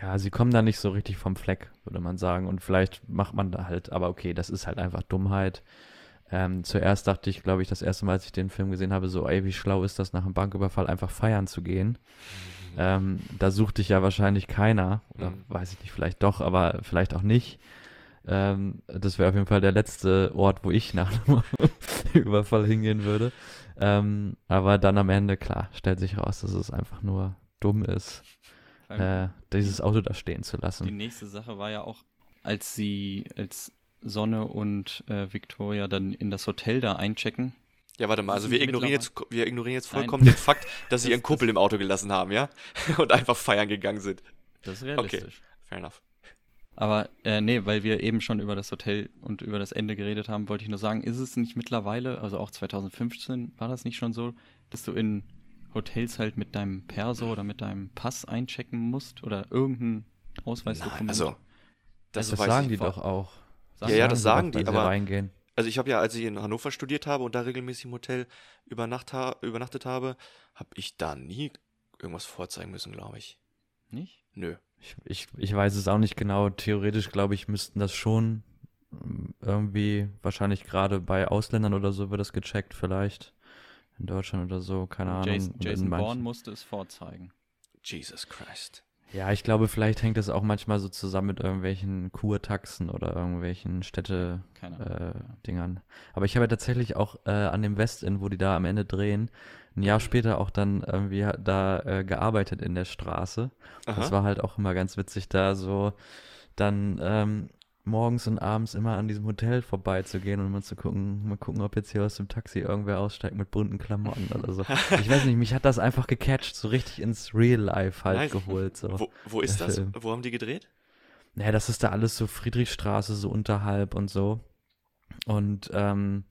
Ja, sie kommen da nicht so richtig vom Fleck, würde man sagen. Und vielleicht macht man da halt, aber okay, das ist halt einfach Dummheit. Ähm, zuerst dachte ich, glaube ich, das erste Mal, als ich den Film gesehen habe, so, ey, wie schlau ist das, nach einem Banküberfall einfach feiern zu gehen. Ähm, da sucht dich ja wahrscheinlich keiner. Oder Mhm. weiß ich nicht, vielleicht doch, aber vielleicht auch nicht. Ähm, das wäre auf jeden Fall der letzte Ort, wo ich nach einem *laughs* Überfall hingehen würde. Ähm, aber dann am Ende, klar, stellt sich raus, dass es einfach nur dumm ist, äh, dieses Auto da stehen zu Die lassen. nächste Sache war ja auch, als sie, als Sonne und äh, Victoria dann in das Hotel da einchecken. Ja, warte mal, also wir ignorieren, jetzt, wir ignorieren jetzt Nein. vollkommen den Fakt, dass sie ihren Kumpel im Auto gelassen haben, ja? *laughs* Und einfach feiern gegangen sind. Das ist realistisch. Fair enough. Aber äh, nee, weil wir eben schon über das Hotel und über das Ende geredet haben, wollte ich nur sagen, ist es nicht mittlerweile, also auch 2015, war das nicht schon so, dass du in Hotels halt mit deinem Perso oder mit deinem Pass einchecken musst oder irgendein Ausweisdokument? Nein, also, das, Das weiß sagen ich die vor- doch auch. Sagen Ja, ja, das sagen die, aber- reingehen. Also ich habe ja, als ich in Hannover studiert habe und da regelmäßig im Hotel übernacht ha übernachtet habe, habe ich da nie irgendwas vorzeigen müssen, glaube ich. Nicht? Nö. Ich, ich, ich weiß es auch nicht genau. Theoretisch, glaube ich, müssten das schon ähm, irgendwie, wahrscheinlich gerade bei Ausländern oder so wird das gecheckt, vielleicht. In Deutschland oder so, keine Ahnung. Jason, Jason manchen- Bourne musste es vorzeigen. Jesus Christ. Ja, ich glaube, vielleicht hängt das auch manchmal so zusammen mit irgendwelchen Kurtaxen oder irgendwelchen Städte, Keine äh. Aber ich habe ja tatsächlich auch äh, an dem Westin, wo die da am Ende drehen, ein Jahr später auch dann irgendwie da äh, gearbeitet in der Straße. Das Aha. war halt auch immer ganz witzig, da so dann ähm, morgens und abends immer an diesem Hotel vorbeizugehen und mal zu gucken, mal gucken, ob jetzt hier aus dem Taxi irgendwer aussteigt mit bunten Klamotten oder so. *laughs* Ich weiß nicht, mich hat das einfach gecatcht, so richtig ins Real Life halt Nice. geholt. So. Wo, wo ist das? Film. Wo haben die gedreht? Naja, das ist da alles so Friedrichstraße, so unterhalb und so. Und ähm,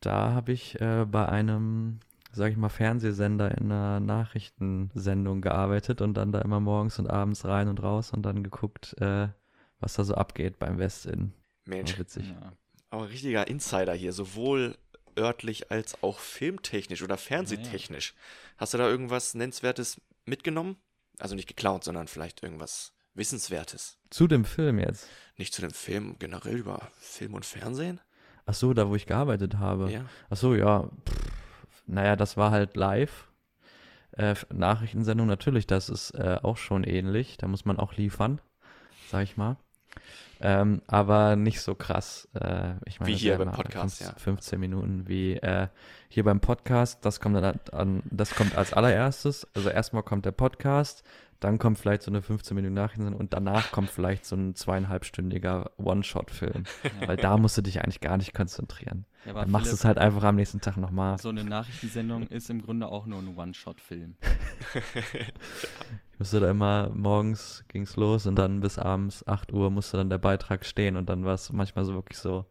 da habe ich äh, bei einem sag ich mal, Fernsehsender in einer Nachrichtensendung gearbeitet und dann da immer morgens und abends rein und raus und dann geguckt, äh, was da so abgeht beim Westin. Mensch, War witzig. Ja. aber ein richtiger Insider hier, sowohl örtlich als auch filmtechnisch oder fernsehtechnisch. Hast du da irgendwas Nennenswertes mitgenommen? Also nicht geklaut, sondern vielleicht irgendwas Wissenswertes. Zu dem Film jetzt. Nicht zu dem Film, generell über Film und Fernsehen? Ach so, da wo ich gearbeitet habe. Ja. Ach so, ja. Pff, naja, das war halt live. Äh, Nachrichtensendung natürlich, das ist äh, auch schon ähnlich. Da muss man auch liefern, sag ich mal. Ähm, aber nicht so krass. Äh, ich meine, Wie hier beim Podcast, 15, ja. 15 Minuten wie äh, hier beim Podcast. Das kommt dann an, das kommt als allererstes. Also erstmal kommt der Podcast, dann kommt vielleicht so eine 15 Minuten Nachrichtensendung und danach kommt vielleicht so ein zweieinhalbstündiger One-Shot-Film. Weil da musst du dich eigentlich gar nicht konzentrieren. Ja, Dann machst du es halt einfach am nächsten Tag nochmal. So eine Nachrichtensendung ist im Grunde auch nur ein One-Shot-Film. *laughs* Ich musste da immer, morgens ging's los und dann bis abends 8 Uhr musste dann der Beitrag stehen und dann war es manchmal so wirklich so,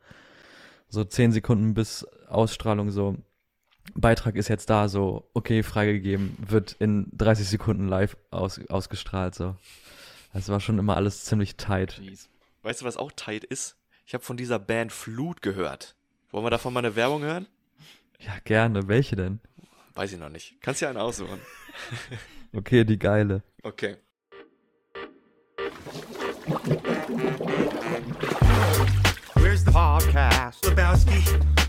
so 10 Sekunden bis Ausstrahlung so, Beitrag ist jetzt da, so, okay, freigegeben, wird in 30 Sekunden live aus, ausgestrahlt, so. Das war schon immer alles ziemlich tight. Weißt du, was auch tight ist? Ich habe von dieser Band Flut gehört. Wollen wir davon mal eine Werbung hören? Ja, gerne. Welche denn? Weiß ich noch nicht. Kannst ja einen aussuchen. *laughs* Okay, die geile. Okay. Where's the podcast? Lebowski.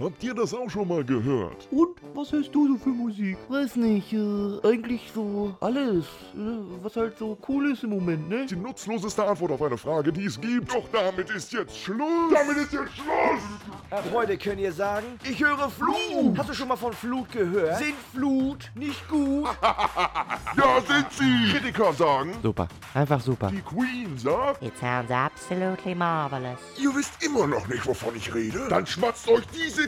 Habt ihr das auch schon mal gehört? Und was hörst du so für Musik? Weiß nicht, äh, eigentlich so alles, äh, was halt so cool ist im Moment, ne? Die nutzloseste Antwort auf eine Frage, die es gibt. Doch damit ist jetzt Schluss. Damit ist jetzt Schluss. Ab heute könnt ihr sagen, ich höre Flut. Hast du schon mal von Flut gehört? Sind Flut nicht gut? *laughs* Ja, sind sie. Kritiker sagen, super, einfach super. die Queen sagt, It sounds absolutely marvelous. ihr wisst immer noch nicht, wovon ich rede. Dann schmatzt euch diese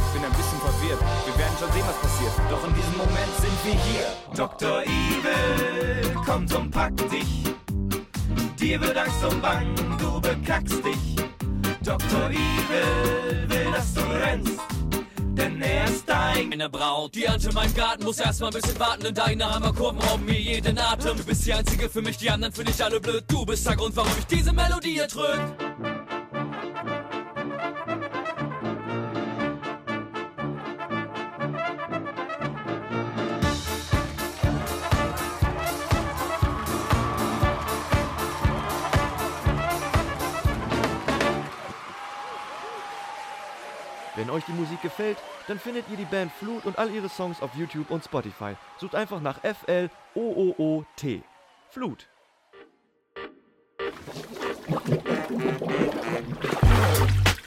Bin ein bisschen verwirrt. Wir werden schon sehen, was passiert. Doch in diesem Moment sind wir hier. Dr. Evil kommt und packt dich. Dir wird Angst und Bang, du bekackst dich. Dr. Evil will, dass du rennst. Denn er ist dein Eine Braut, die Ante mein Garten muss erstmal ein bisschen warten, denn deine Hammerkurven rauben mir jeden Atem. Du bist die einzige für mich, die anderen finde ich alle blöd. Du bist der Grund, warum ich diese Melodie erdrück. Wenn euch die Musik gefällt, dann findet ihr die Band Flut und all ihre Songs auf YouTube und Spotify. Sucht einfach nach F-L-O-O-O-T. Flut.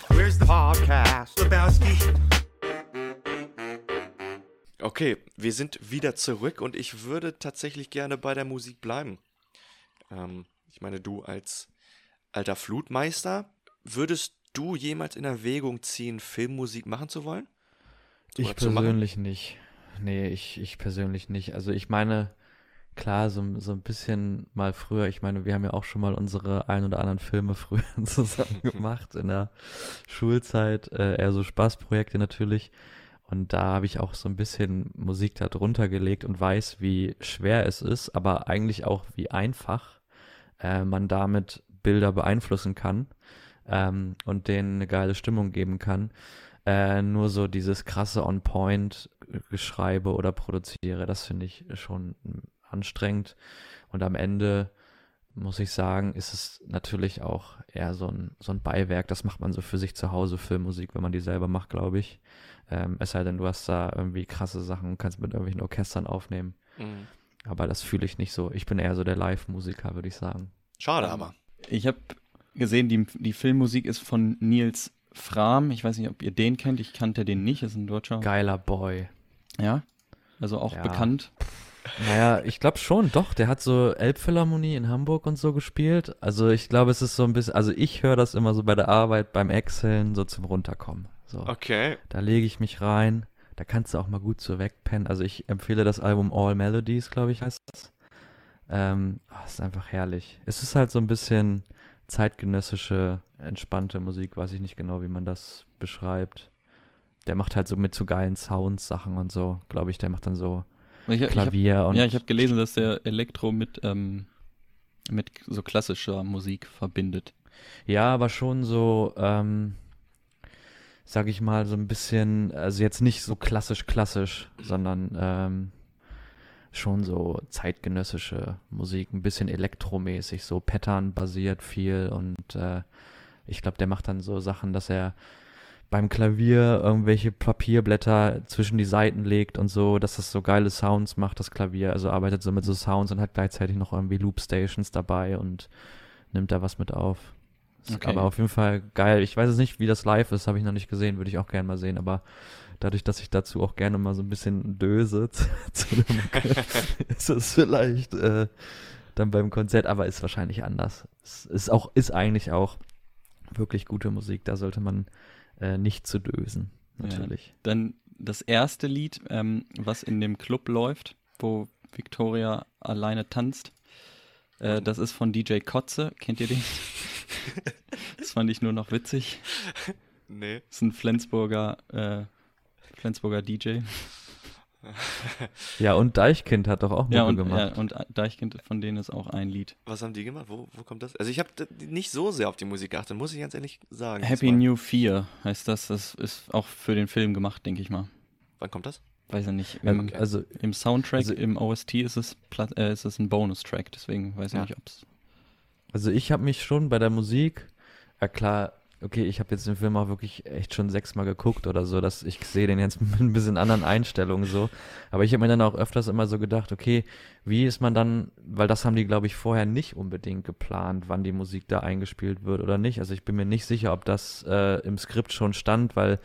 Where's the podcast? Lebowski. Okay, wir sind wieder zurück und ich würde tatsächlich gerne bei der Musik bleiben. Ähm, ich meine, du als alter Flutmeister, würdest du jemals in Erwägung ziehen, Filmmusik machen zu wollen? Ich Oder machen? persönlich nicht. Nee, ich, ich persönlich nicht. Also ich meine, klar, so, so ein bisschen mal früher, ich meine, wir haben ja auch schon mal unsere ein oder anderen Filme *laughs* früher zusammen gemacht in der Schulzeit, äh, eher so Spaßprojekte natürlich. Und da habe ich auch so ein bisschen Musik da drunter gelegt und weiß, wie schwer es ist, aber eigentlich auch wie einfach äh, man damit Bilder beeinflussen kann ähm, und denen eine geile Stimmung geben kann. Äh, nur so dieses krasse On-Point-Geschreibe oder produziere, das finde ich schon anstrengend. Und am Ende muss ich sagen, ist es natürlich auch eher so ein, so ein Beiwerk. Das macht man so für sich zu Hause, Filmmusik, wenn man die selber macht, glaube ich. Ähm, es sei denn, du hast da irgendwie krasse Sachen und kannst mit irgendwelchen Orchestern aufnehmen. Mhm. Aber das fühle ich nicht so. Ich bin eher so der Live-Musiker, würde ich sagen. Schade aber. Ich habe gesehen, die, die Filmmusik ist von Nils Fram. Ich weiß nicht, ob ihr den kennt. Ich kannte den nicht. Ist ein deutscher. Geiler Boy. Ja. Also auch Ja. bekannt. Naja, ich glaube schon, doch. Der hat so Elbphilharmonie in Hamburg und so gespielt. Also ich glaube, es ist so ein bisschen, also ich höre das immer so bei der Arbeit, beim Exceln, so zum Runterkommen. So. Okay. Da lege ich mich rein. Da kannst du auch mal gut so wegpennen. Also ich empfehle das Album All Melodies, glaube ich, heißt das. Ähm, es ist einfach herrlich. Es ist halt so ein bisschen zeitgenössische, entspannte Musik, weiß ich nicht genau, wie man das beschreibt. Der macht halt so mit so geilen Sounds Sachen und so, glaube ich. Der macht dann so Ich, ich Klavier hab, und Ja, ich habe gelesen, dass der Elektro mit, ähm, mit so klassischer Musik verbindet. Ja, aber schon so, ähm, sag ich mal, so ein bisschen, also jetzt nicht so klassisch klassisch, sondern ähm, schon so zeitgenössische Musik, ein bisschen elektromäßig, so Pattern-basiert viel und äh, ich glaube, der macht dann so Sachen, dass er beim Klavier irgendwelche Papierblätter zwischen die Seiten legt und so, dass das so geile Sounds macht, das Klavier. Also arbeitet so mit so Sounds und hat gleichzeitig noch irgendwie Loop-Stations dabei und nimmt da was mit auf. Okay. Aber auf jeden Fall geil. Ich weiß es nicht, wie das live ist, habe ich noch nicht gesehen, würde ich auch gerne mal sehen, aber dadurch, dass ich dazu auch gerne mal so ein bisschen döse *laughs* zu, Mucke, *laughs* *laughs* ist es vielleicht äh, dann beim Konzert, aber ist wahrscheinlich anders. Es ist auch, ist eigentlich auch wirklich gute Musik, da sollte man äh, nicht zu dösen, natürlich. Ja. Dann das erste Lied, ähm, was in dem Club läuft, wo Victoria alleine tanzt. Äh, das ist von DJ Kotze. Kennt ihr den? *laughs* das fand ich nur noch witzig. Nee. Das ist ein Flensburger, äh, Flensburger DJ. *laughs* Ja, und Deichkind hat doch auch Mucke Ja, und, gemacht. ja, und Deichkind, von denen ist auch ein Lied. Was haben die gemacht? Wo, wo kommt das? Also ich habe nicht so sehr auf die Musik geachtet, muss ich ganz ehrlich sagen. Happy. New 4 heißt das. Das ist auch für den Film gemacht, denke ich mal. Wann kommt das? Weiß ich nicht. Ja, Im, Also, im Soundtrack, also- im OST ist es, äh, ist es ein Bonus-Track, deswegen weiß ich Ja. nicht, ob es. also ich habe mich schon bei der Musik, ja klar, okay, ich habe jetzt den Film auch wirklich echt schon sechsmal geguckt oder so, dass ich sehe den jetzt *laughs* mit ein bisschen anderen Einstellungen so. Aber ich habe mir dann auch öfters immer so gedacht, okay, wie ist man dann, weil das haben die, glaube ich, vorher nicht unbedingt geplant, wann die Musik da eingespielt wird oder nicht. Also ich bin mir nicht sicher, ob das äh, im Skript schon stand, weil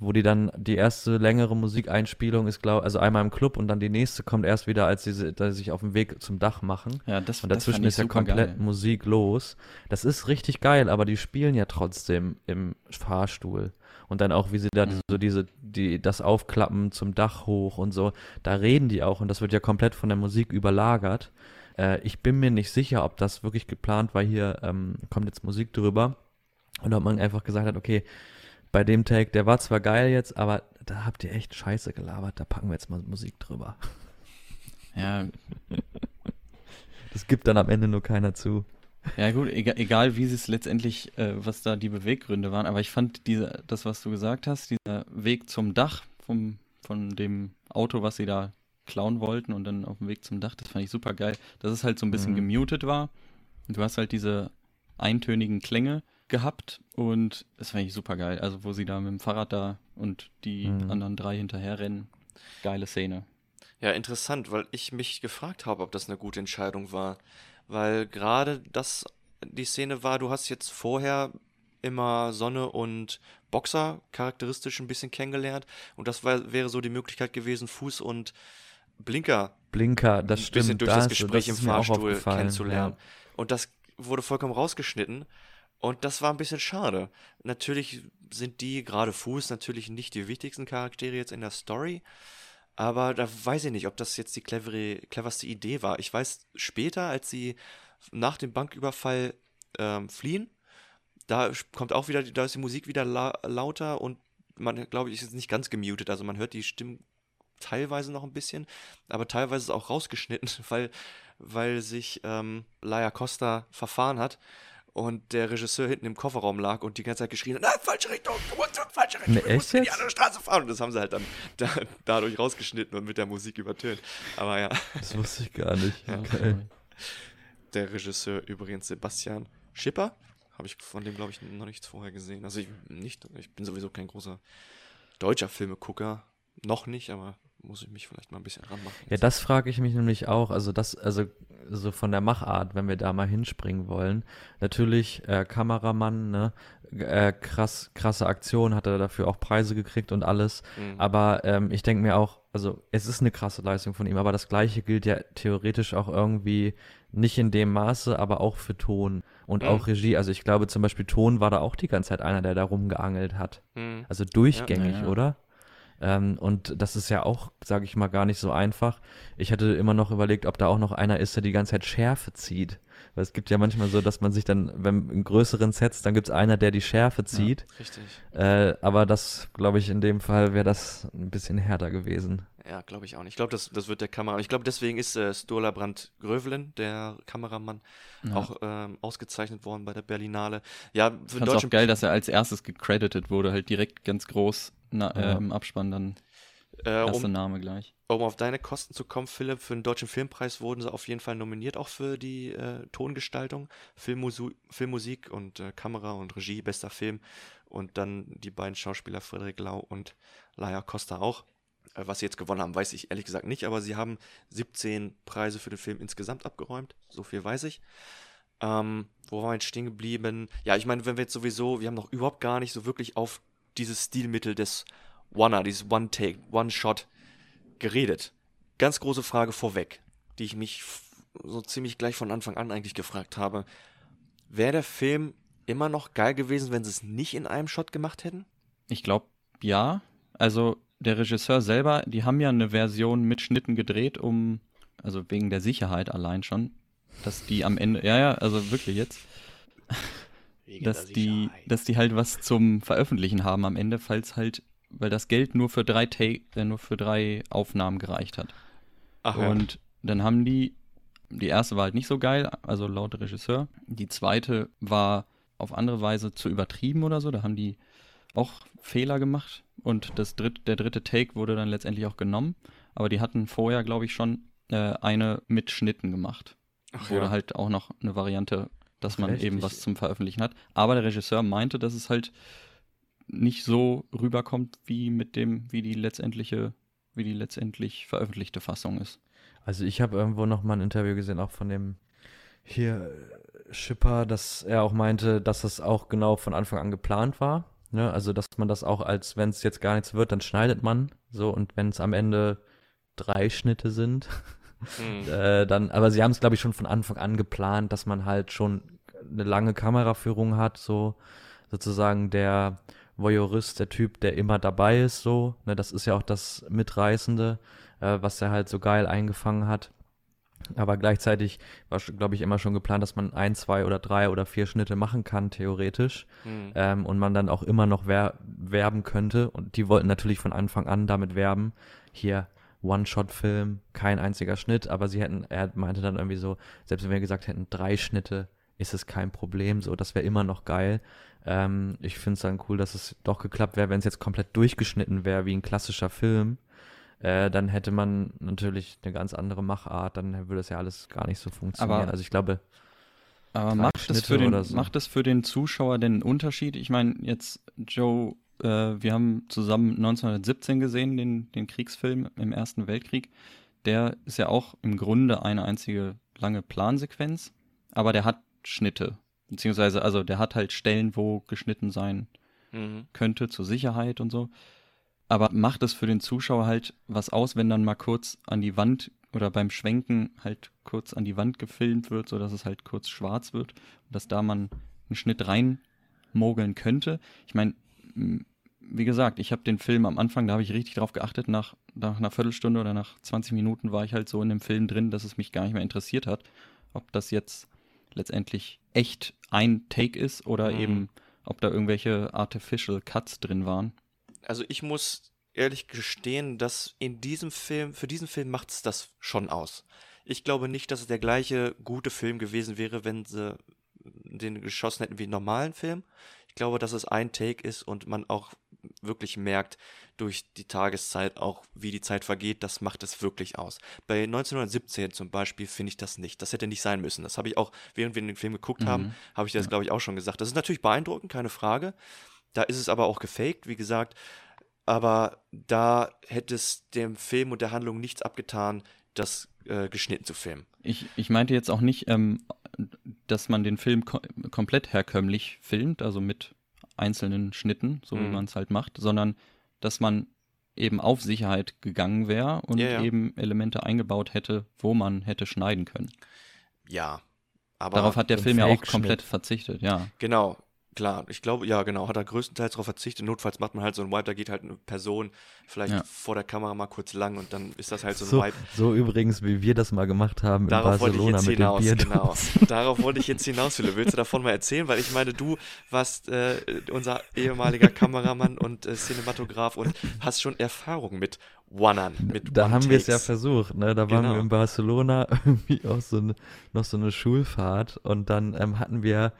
wo die dann die erste längere Musikeinspielung ist, glaube also einmal im Club und dann die nächste kommt erst wieder, als sie sich auf dem Weg zum Dach machen. Ja, das, Und das dazwischen ich ist ja komplett geil. Musik los. Das ist richtig geil, aber die spielen ja trotzdem im Fahrstuhl. Und dann auch, wie sie da Mhm. so diese, die, das Aufklappen zum Dach hoch und so, da reden die auch und das wird ja komplett von der Musik überlagert. Äh, ich bin mir nicht sicher, ob das wirklich geplant war, hier ähm, kommt jetzt Musik drüber. Oder ob man einfach gesagt hat, okay, bei dem Take, der war zwar geil jetzt, aber da habt ihr echt Scheiße gelabert, da packen wir jetzt mal Musik drüber. Ja, Das gibt dann am Ende nur keiner zu. ja gut, egal, egal wie sie es letztendlich, äh, was da die Beweggründe waren, aber ich fand diese, das, was du gesagt hast, dieser Weg zum Dach vom, von dem Auto, was sie da klauen wollten und dann auf dem Weg zum Dach, das fand ich super geil, dass es halt so ein bisschen Mhm. gemutet war und du hast halt diese eintönigen Klänge gehabt und das fand ich super geil, also wo sie da mit dem Fahrrad da und die Mhm. anderen drei hinterher rennen, geile Szene. Ja, interessant, weil ich mich gefragt habe, ob das eine gute Entscheidung war. Weil gerade das die Szene war, du hast jetzt vorher immer Sonne und Boxer charakteristisch ein bisschen kennengelernt und das war, wäre so die Möglichkeit gewesen, Fuß und Blinker Blinker, das ein stimmt. bisschen durch da das du- Gespräch ist im Fahrstuhl kennenzulernen. ja. Und das wurde vollkommen rausgeschnitten. Und das war ein bisschen schade. Natürlich sind die, gerade Fuß, natürlich nicht die wichtigsten Charaktere jetzt in der Story. Aber da weiß ich nicht, ob das jetzt die clevere, cleverste Idee war. Ich weiß, später, als sie nach dem Banküberfall ähm, fliehen, da kommt auch wieder, da ist die Musik wieder la lauter und man, glaube ich, ist jetzt nicht ganz gemutet. Also man hört die Stimmen teilweise noch ein bisschen, aber teilweise ist auch rausgeschnitten, *laughs* weil, weil sich ähm, Laia Costa verfahren hat und der Regisseur hinten im Kofferraum lag und die ganze Zeit geschrien hat, nein, falsche Richtung, du musst falsche Richtung, Ne, du echt musst in die andere Straße fahren. Und das haben sie halt dann *laughs* da, dadurch rausgeschnitten und mit der Musik übertönt. Aber ja, Das wusste ich gar nicht. Ja. Geil. der Regisseur übrigens Sebastian Schipper, habe ich von dem, glaube ich, noch nichts vorher gesehen. Also ich nicht, ich bin sowieso kein großer deutscher Filmegucker, noch nicht, aber muss ich mich vielleicht mal ein bisschen ranmachen. Ja, das frage ich mich nämlich auch. Also das, also so von der Machart, wenn wir da mal hinspringen wollen. Natürlich äh, Kameramann, ne, äh, krass, krasse Aktion, hat er dafür auch Preise gekriegt und alles. Mhm. Aber ähm, ich denke mir auch, also es ist eine krasse Leistung von ihm, aber das gleiche gilt ja theoretisch auch irgendwie nicht in dem Maße, aber auch für Ton und Mhm. auch Regie. Also ich glaube zum Beispiel Ton war da auch die ganze Zeit einer, der da rumgeangelt hat. Mhm. Also durchgängig, Ja, ja. oder? Ähm, und das ist ja auch, sage ich mal, gar nicht so einfach. Ich hätte immer noch überlegt, ob da auch noch einer ist, der die ganze Zeit Schärfe zieht. Weil es gibt ja manchmal so, dass man sich dann, wenn in größeren Sets, dann gibt es einer, der die Schärfe zieht. Richtig. Äh, aber das, glaube ich, in dem Fall wäre das ein bisschen härter gewesen. Ja, glaube ich auch nicht. Ich glaube, das, das wird der Kamera. Ich glaube, deswegen ist äh, Stola Brandt Grövelin, der Kameramann, Ja. auch ähm, ausgezeichnet worden bei der Berlinale. Ja, für fand's deutschen auch geil, dass er als erstes gecredited wurde, halt direkt ganz groß na, äh, Ja. im Abspann dann äh, um, Name gleich. um auf deine Kosten zu kommen, Philipp, für den Deutschen Filmpreis wurden sie auf jeden Fall nominiert, auch für die äh, Tongestaltung, Filmmusu Filmmusik und äh, Kamera und Regie, bester Film. Und dann die beiden Schauspieler Frederik Lau und Laia Costa auch. Äh, was sie jetzt gewonnen haben, weiß ich ehrlich gesagt nicht, aber sie haben 17 Preise für den Film insgesamt abgeräumt. So viel weiß ich. Ähm, wo waren wir jetzt stehen geblieben? Ja, ich meine, wenn wir jetzt sowieso, wir haben noch überhaupt gar nicht so wirklich auf dieses Stilmittel des One-er, dieses One-Take, One-Shot geredet. Ganz große Frage vorweg, die ich mich so ziemlich gleich von Anfang an eigentlich gefragt habe. Wäre der Film immer noch geil gewesen, wenn sie es nicht in einem Shot gemacht hätten? Ich glaube, ja. Also der Regisseur selber, die haben ja eine Version mit Schnitten gedreht, um, also wegen der Sicherheit allein schon, dass die am Ende, ja, ja, also wirklich jetzt, *laughs* Wegen dass die, dass die halt was zum Veröffentlichen haben am Ende, falls halt, weil das Geld nur für drei Take, äh, nur für drei Aufnahmen gereicht hat. Ach, ja. Und dann haben die, die erste war halt nicht so geil, also laut Regisseur. Die zweite war auf andere Weise zu übertrieben oder so. Da haben die auch Fehler gemacht. Und das dritt, der dritte Take wurde dann letztendlich auch genommen. Aber die hatten vorher, glaube ich, schon äh, eine mit Schnitten gemacht. Ach Wurde ja. halt auch noch eine Variante, dass Ach, man echt? eben was zum Veröffentlichen hat. Aber der Regisseur meinte, dass es halt nicht so rüberkommt, wie mit dem, wie die letztendliche, wie die letztendlich veröffentlichte Fassung ist. Also ich habe irgendwo noch mal ein Interview gesehen, auch von dem hier äh, Schipper, dass er auch meinte, dass das auch genau von Anfang an geplant war. Ne? Also dass man das auch als, wenn es jetzt gar nichts wird, dann schneidet man. So, und wenn es am Ende drei Schnitte sind, Hm. *laughs* äh, dann, aber sie haben es, glaube ich, schon von Anfang an geplant, dass man halt schon eine lange Kameraführung hat, so sozusagen der Voyeurist, der Typ, der immer dabei ist, so. Ne, das ist ja auch das Mitreißende, äh, was er halt so geil eingefangen hat. Aber gleichzeitig war, glaube ich, immer schon geplant, dass man ein, zwei oder drei oder vier Schnitte machen kann, theoretisch. Hm. Ähm, und man dann auch immer noch wer werben könnte. Und die wollten natürlich von Anfang an damit werben. Hier One-Shot-Film, kein einziger Schnitt, aber sie hätten, er meinte dann irgendwie so, selbst wenn wir gesagt hätten, drei Schnitte, ist es kein Problem, so, das wäre immer noch geil. Ähm, ich finde es dann cool, dass es doch geklappt wäre, wenn es jetzt komplett durchgeschnitten wäre, wie ein klassischer Film. Äh, dann hätte man natürlich eine ganz andere Machart, dann würde das ja alles gar nicht so funktionieren. Aber- also ich glaube, Aber macht es, Schnitte für den, so. macht es für den Zuschauer denn einen Unterschied? Ich meine, jetzt, Joe, äh, wir haben zusammen 1917 gesehen, den, den Kriegsfilm im Ersten Weltkrieg. Der ist ja auch im Grunde eine einzige lange Plansequenz, aber der hat Schnitte. Beziehungsweise, also der hat halt Stellen, wo geschnitten sein Mhm. könnte zur Sicherheit und so. Aber macht es für den Zuschauer halt was aus, wenn dann mal kurz an die Wand oder beim Schwenken halt kurz an die Wand gefilmt wird, sodass es halt kurz schwarz wird und dass da man einen Schnitt reinmogeln könnte. Ich meine, wie gesagt, ich habe den Film am Anfang, da habe ich richtig drauf geachtet, nach, nach einer Viertelstunde oder nach 20 Minuten war ich halt so in dem Film drin, dass es mich gar nicht mehr interessiert hat, ob das jetzt letztendlich echt ein Take ist oder Mhm. eben ob da irgendwelche Artificial Cuts drin waren. Also ich muss ehrlich gestehen, dass in diesem Film, für diesen Film macht es das schon aus. Ich glaube nicht, dass es der gleiche gute Film gewesen wäre, wenn sie den geschossen hätten wie einen normalen Film. Ich glaube, dass es ein Take ist und man auch wirklich merkt durch die Tageszeit auch, wie die Zeit vergeht, das macht es wirklich aus. Bei 1917 zum Beispiel finde ich das nicht. Das hätte nicht sein müssen. Das habe ich auch, während wir den Film geguckt Mhm. haben, habe ich das, glaube ich, auch schon gesagt. Das ist natürlich beeindruckend, keine Frage. Da ist es aber auch gefaked, wie gesagt. Aber da hätte es dem Film und der Handlung nichts abgetan, das äh, geschnitten zu filmen. Ich, ich meinte jetzt auch nicht, ähm, dass man den Film ko komplett herkömmlich filmt, also mit einzelnen Schnitten, so wie Mhm. man es halt macht, sondern dass man eben auf Sicherheit gegangen wäre und Ja, ja. eben Elemente eingebaut hätte, wo man hätte schneiden können. Ja. Aber Darauf hat der Film ja auch komplett verzichtet, ja. Genau, klar. Ich glaube, ja, genau. Hat er größtenteils darauf verzichtet. Notfalls macht man halt so ein Wipe, da geht halt eine Person vielleicht Ja. vor der Kamera mal kurz lang und dann ist das halt so ein So, Wipe. so übrigens, wie wir das mal gemacht haben Darauf in wollte ich Barcelona jetzt mit hinaus, genau. *laughs* Darauf wollte ich jetzt hinaus, Philipp. Willst du davon mal erzählen? Weil ich meine, du warst äh, unser ehemaliger Kameramann und äh, Cinematograf und hast schon Erfahrung mit One-An, mit Da haben wir es ja versucht, ne? Da waren Genau. wir in Barcelona *laughs* irgendwie auch so eine, noch so eine Schulfahrt und dann ähm, hatten wir,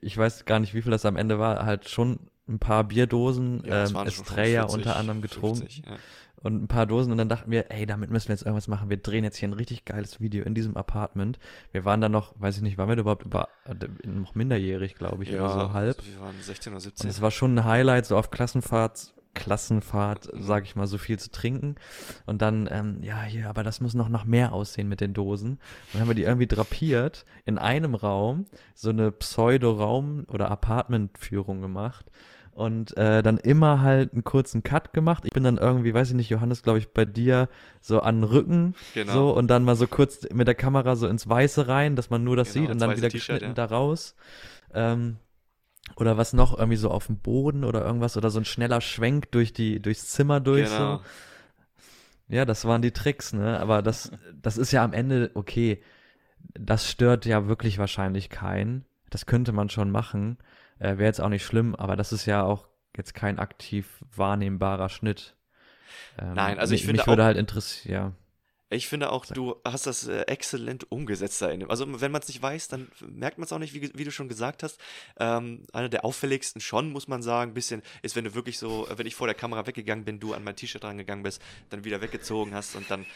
ich weiß gar nicht, wie viel das am Ende war, halt schon ein paar Bierdosen, Ja, ähm, Estrella 40, unter anderem getrunken 50, ja. und ein paar Dosen und dann dachten wir, ey, damit müssen wir jetzt irgendwas machen. Wir drehen jetzt hier ein richtig geiles Video in diesem Apartment. Wir waren dann noch, weiß ich nicht, waren wir überhaupt über, noch minderjährig, glaube ich, Ja, oder so halb. wir waren 16 oder Und 17. es war schon ein Highlight, so auf Klassenfahrt, Klassenfahrt, sag ich mal, so viel zu trinken. Und dann, ähm, ja, hier, aber das muss noch nach mehr aussehen mit den Dosen. Dann haben wir die irgendwie drapiert, in einem Raum, so eine Pseudo-Raum- oder Apartmentführung gemacht. Und äh, dann immer halt einen kurzen Cut gemacht. Ich bin dann irgendwie, weiß ich nicht, Johannes, glaube ich, bei dir so an den Rücken. Genau. So, und dann mal so kurz mit der Kamera so ins Weiße rein, dass man nur das Genau, sieht und dann wieder geschnitten ja. da raus. Ähm, oder was noch, irgendwie so auf dem Boden oder irgendwas oder so ein schneller Schwenk durch die, durchs Zimmer durch Genau. so. Ja, das waren die Tricks, ne? Aber das, das ist ja am Ende, okay, das stört ja wirklich wahrscheinlich keinen. Das könnte man schon machen. Äh, Wäre jetzt auch nicht schlimm, aber das ist ja auch jetzt kein aktiv wahrnehmbarer Schnitt. Ähm, Nein, also ich mich, finde mich würde auch- halt interessieren, Ich finde auch, du hast das äh, exzellent umgesetzt da in dem. Also wenn man es nicht weiß, dann merkt man es auch nicht, wie, wie du schon gesagt hast. Ähm, einer der auffälligsten schon, muss man sagen, bisschen ist, wenn du wirklich so, wenn ich vor der Kamera weggegangen bin, du an mein T-Shirt rangegangen bist, dann wieder weggezogen hast und dann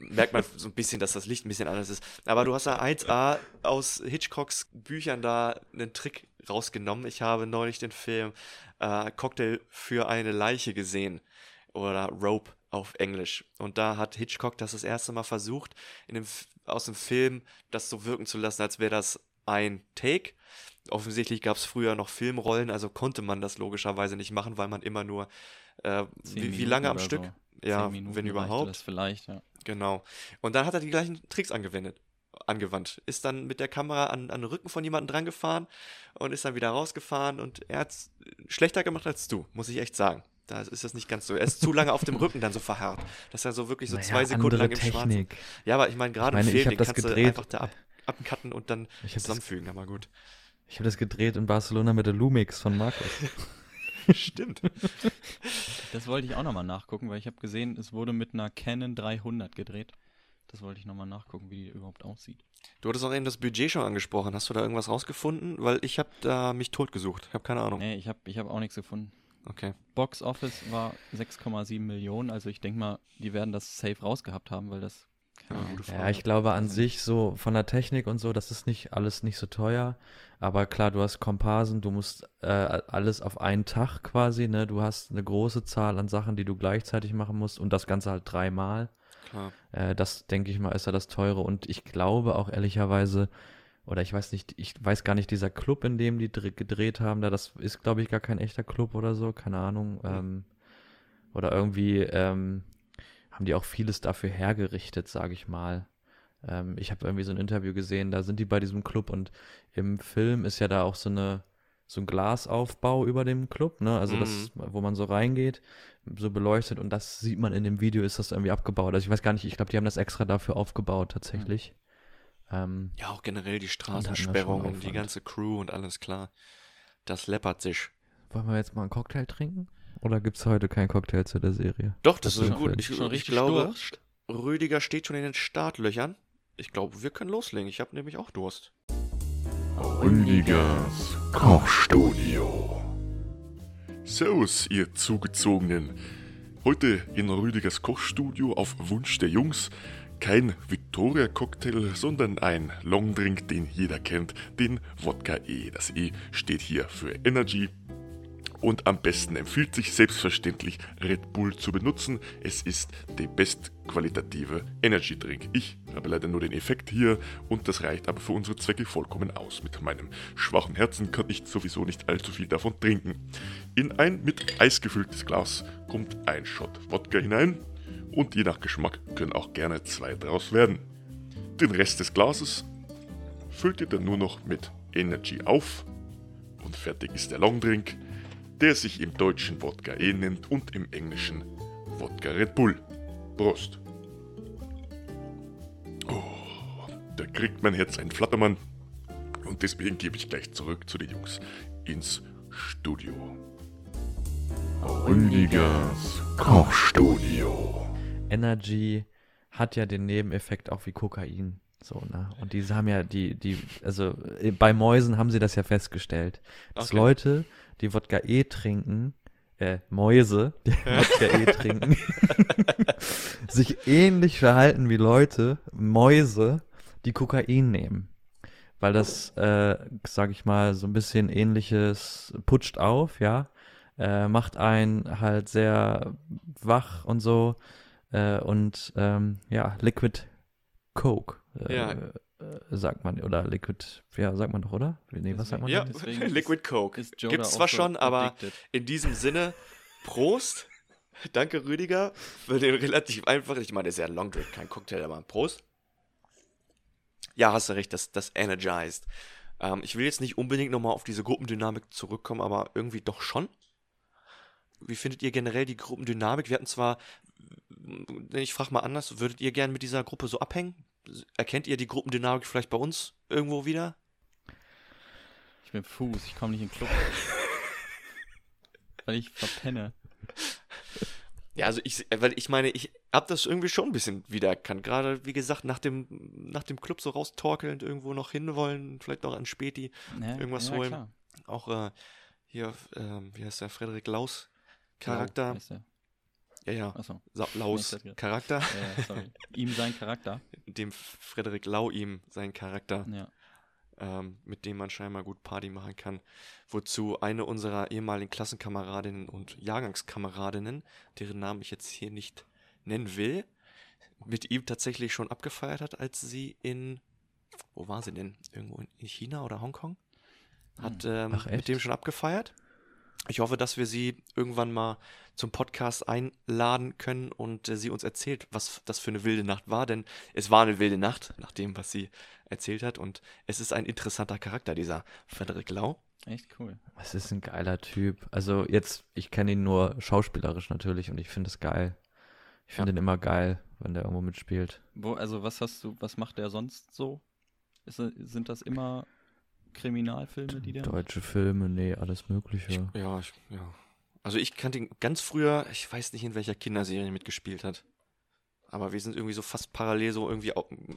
merkt man so ein bisschen, dass das Licht ein bisschen anders ist. Aber du hast ja 1A aus Hitchcocks Büchern da einen Trick rausgenommen. Ich habe neulich den Film äh, Cocktail für eine Leiche gesehen oder Rope auf Englisch. Und da hat Hitchcock das das erste Mal versucht, in dem, aus dem Film das so wirken zu lassen, als wäre das ein Take. Offensichtlich gab es früher noch Filmrollen, also konnte man das logischerweise nicht machen, weil man immer nur, äh, wie, wie lange am Stück? so. Ja, wenn überhaupt. Vielleicht, ja. Genau. Und dann hat er die gleichen Tricks angewendet, angewandt. Ist dann mit der Kamera an, an den Rücken von jemandem dran gefahren und ist dann wieder rausgefahren und er hat es schlechter gemacht als du, muss ich echt sagen. Da ist das nicht ganz so. Er ist zu lange auf dem Rücken dann so verharrt, dass er so wirklich so Naja, zwei Sekunden lang im Schwarzen. Technik. Ja, aber ich meine, gerade im Film, den das kannst du gedreht. einfach da ab, abcutten und dann Ich hab das- zusammenfügen, aber gut. Ich habe das gedreht in Barcelona mit der Lumix von Markus. *laughs* *laughs* Stimmt. Das wollte ich auch nochmal nachgucken, weil ich habe gesehen, es wurde mit einer Canon 300 gedreht. Das wollte ich nochmal nachgucken, wie die überhaupt aussieht. Du hattest auch eben das Budget schon angesprochen. Hast du da irgendwas rausgefunden? Weil ich habe da mich totgesucht. Ich habe keine Ahnung. Nee, ich habe ich hab auch nichts gefunden. Okay. Box Office war 6,7 Millionen, also ich denke mal, die werden das safe rausgehabt haben, weil das keine Ja, gute gute Frage. Ja, ich glaube an sich so von der Technik und so, das ist nicht alles nicht so teuer. Aber klar, du hast Komparsen, du musst äh, alles auf einen Tag quasi, ne? Du hast eine große Zahl an Sachen, die du gleichzeitig machen musst und das Ganze halt dreimal. Klar. Äh, das denke ich mal, ist ja das Teure. Und ich glaube auch ehrlicherweise, oder ich weiß nicht, ich weiß gar nicht, dieser Club, in dem die dr- gedreht haben, da das ist, glaube ich, gar kein echter Club oder so, keine Ahnung. Ähm, oder irgendwie ähm, haben die auch vieles dafür hergerichtet, sage ich mal. Ähm, ich habe irgendwie so ein Interview gesehen, da sind die bei diesem Club und im Film ist ja da auch so eine so ein Glasaufbau über dem Club, ne? Also das, wo man so reingeht, so beleuchtet und das sieht man in dem Video, ist das irgendwie abgebaut. Also ich weiß gar nicht, ich glaube, die haben das extra dafür aufgebaut tatsächlich. Ähm, Ja, auch generell die Und Straßensperrungen, die ganze Crew und alles klar. Das läppert sich. wollen wir jetzt mal einen Cocktail trinken? Oder gibt es heute keinen Cocktail zu der Serie? Doch, das Was ist gut. Ich, Schon ich richtig glaube, Durst? Rüdiger steht schon in den Startlöchern. Ich glaube, wir können loslegen. Ich habe nämlich auch Durst. Rüdigers Kochstudio. Servus, ihr Zugezogenen. Heute in Rüdigers Kochstudio auf Wunsch der Jungs kein Victoria-Cocktail, sondern ein Longdrink, den jeder kennt, den Wodka E. Das E steht hier für Energy. Und am besten empfiehlt sich selbstverständlich Red Bull zu benutzen. Es ist der bestqualitative Energy Drink. Ich habe leider nur den Effekt hier und das reicht aber für unsere Zwecke vollkommen aus. Mit meinem schwachen Herzen kann ich sowieso nicht allzu viel davon trinken. In ein mit Eis gefülltes Glas kommt ein Shot Wodka hinein und je nach Geschmack können auch gerne zwei draus werden. Den Rest des Glases füllt ihr dann nur noch mit Energy auf und fertig ist der Longdrink, der sich im Deutschen Wodka E nennt und im Englischen Wodka Red Bull. Prost! Oh, da kriegt mein Herz einen Flattermann und deswegen gebe ich gleich zurück zu den Jungs ins Studio. Rüdigers Kochstudio. Energy hat ja den Nebeneffekt auch wie Kokain. So, ne? Und die haben ja die, die, also äh, bei Mäusen haben sie das ja festgestellt, dass Okay. Leute, die Wodka E trinken, äh, Mäuse, die Wodka E trinken, *laughs* sich ähnlich verhalten wie Leute, Mäuse, die Kokain nehmen. Weil das, äh, sag ich mal, so ein bisschen ähnliches putscht auf, ja. Äh, macht einen halt sehr wach und so. Äh, und ähm, ja, Liquid Coke, äh, Ja. äh, sagt man, oder Liquid, ja, sagt man doch, oder? Nee, was sagt man? Ja, denn? Deswegen *laughs* Liquid Coke. Gibt's zwar auch so schon, aber addicted. in diesem Sinne, Prost. *laughs* Danke, Rüdiger, für den relativ einfachen. Ich meine, das ist ja ein Long Drink, kein Cocktail, aber Prost. Ja, hast du recht, das, das energized. Ähm, ich will jetzt nicht unbedingt nochmal auf diese Gruppendynamik zurückkommen, aber irgendwie doch schon. Wie findet ihr generell die Gruppendynamik? Wir hatten zwar, ich frage mal anders, würdet ihr gern mit dieser Gruppe so abhängen? Erkennt ihr die Gruppendynamik vielleicht bei uns irgendwo wieder? Ich bin Fuß, ich komme nicht in den Club. Weil ich verpenne. Ja, also ich, weil ich meine, ich hab das irgendwie schon ein bisschen wiedererkannt. Gerade, wie gesagt, nach dem, nach dem Club so raustorkelnd irgendwo noch hinwollen, vielleicht noch an Späti Ja, irgendwas ja, holen. klar. Auch äh, hier, ähm, wie heißt der, Frederik Laus Lau Charakter. der. Ja, ja, Achso. Laus Nee, Charakter. Ja, sorry. *laughs* Ihm sein Charakter. Dem Frederik Lau ihm seinen Charakter, Ja. ähm, mit dem man scheinbar gut Party machen kann. Wozu eine unserer ehemaligen Klassenkameradinnen und Jahrgangskameradinnen, deren Namen ich jetzt hier nicht nennen will, mit ihm tatsächlich schon abgefeiert hat, als sie in, wo war sie denn? Irgendwo in China oder Hongkong? Hat ähm, Ach, mit dem schon abgefeiert. Ich hoffe, dass wir sie irgendwann mal zum Podcast einladen können und äh, sie uns erzählt, was das für eine wilde Nacht war, denn es war eine wilde Nacht, nach dem, was sie erzählt hat und es ist ein interessanter Charakter, dieser Frederik Lau. Echt cool. Es ist ein geiler Typ. Also jetzt, ich kenne ihn nur schauspielerisch natürlich und ich finde es geil. Ich finde ihn immer geil, wenn der irgendwo mitspielt. Wo, also was hast du, was macht der sonst so? Ist, sind das immer Kriminalfilme, die der macht? Deutsche Filme, nee, alles Mögliche. Ja, ich, ja. Also ich kannte ihn ganz früher, ich weiß nicht, in welcher Kinderserie er mitgespielt hat. Aber wir sind irgendwie so fast parallel so irgendwie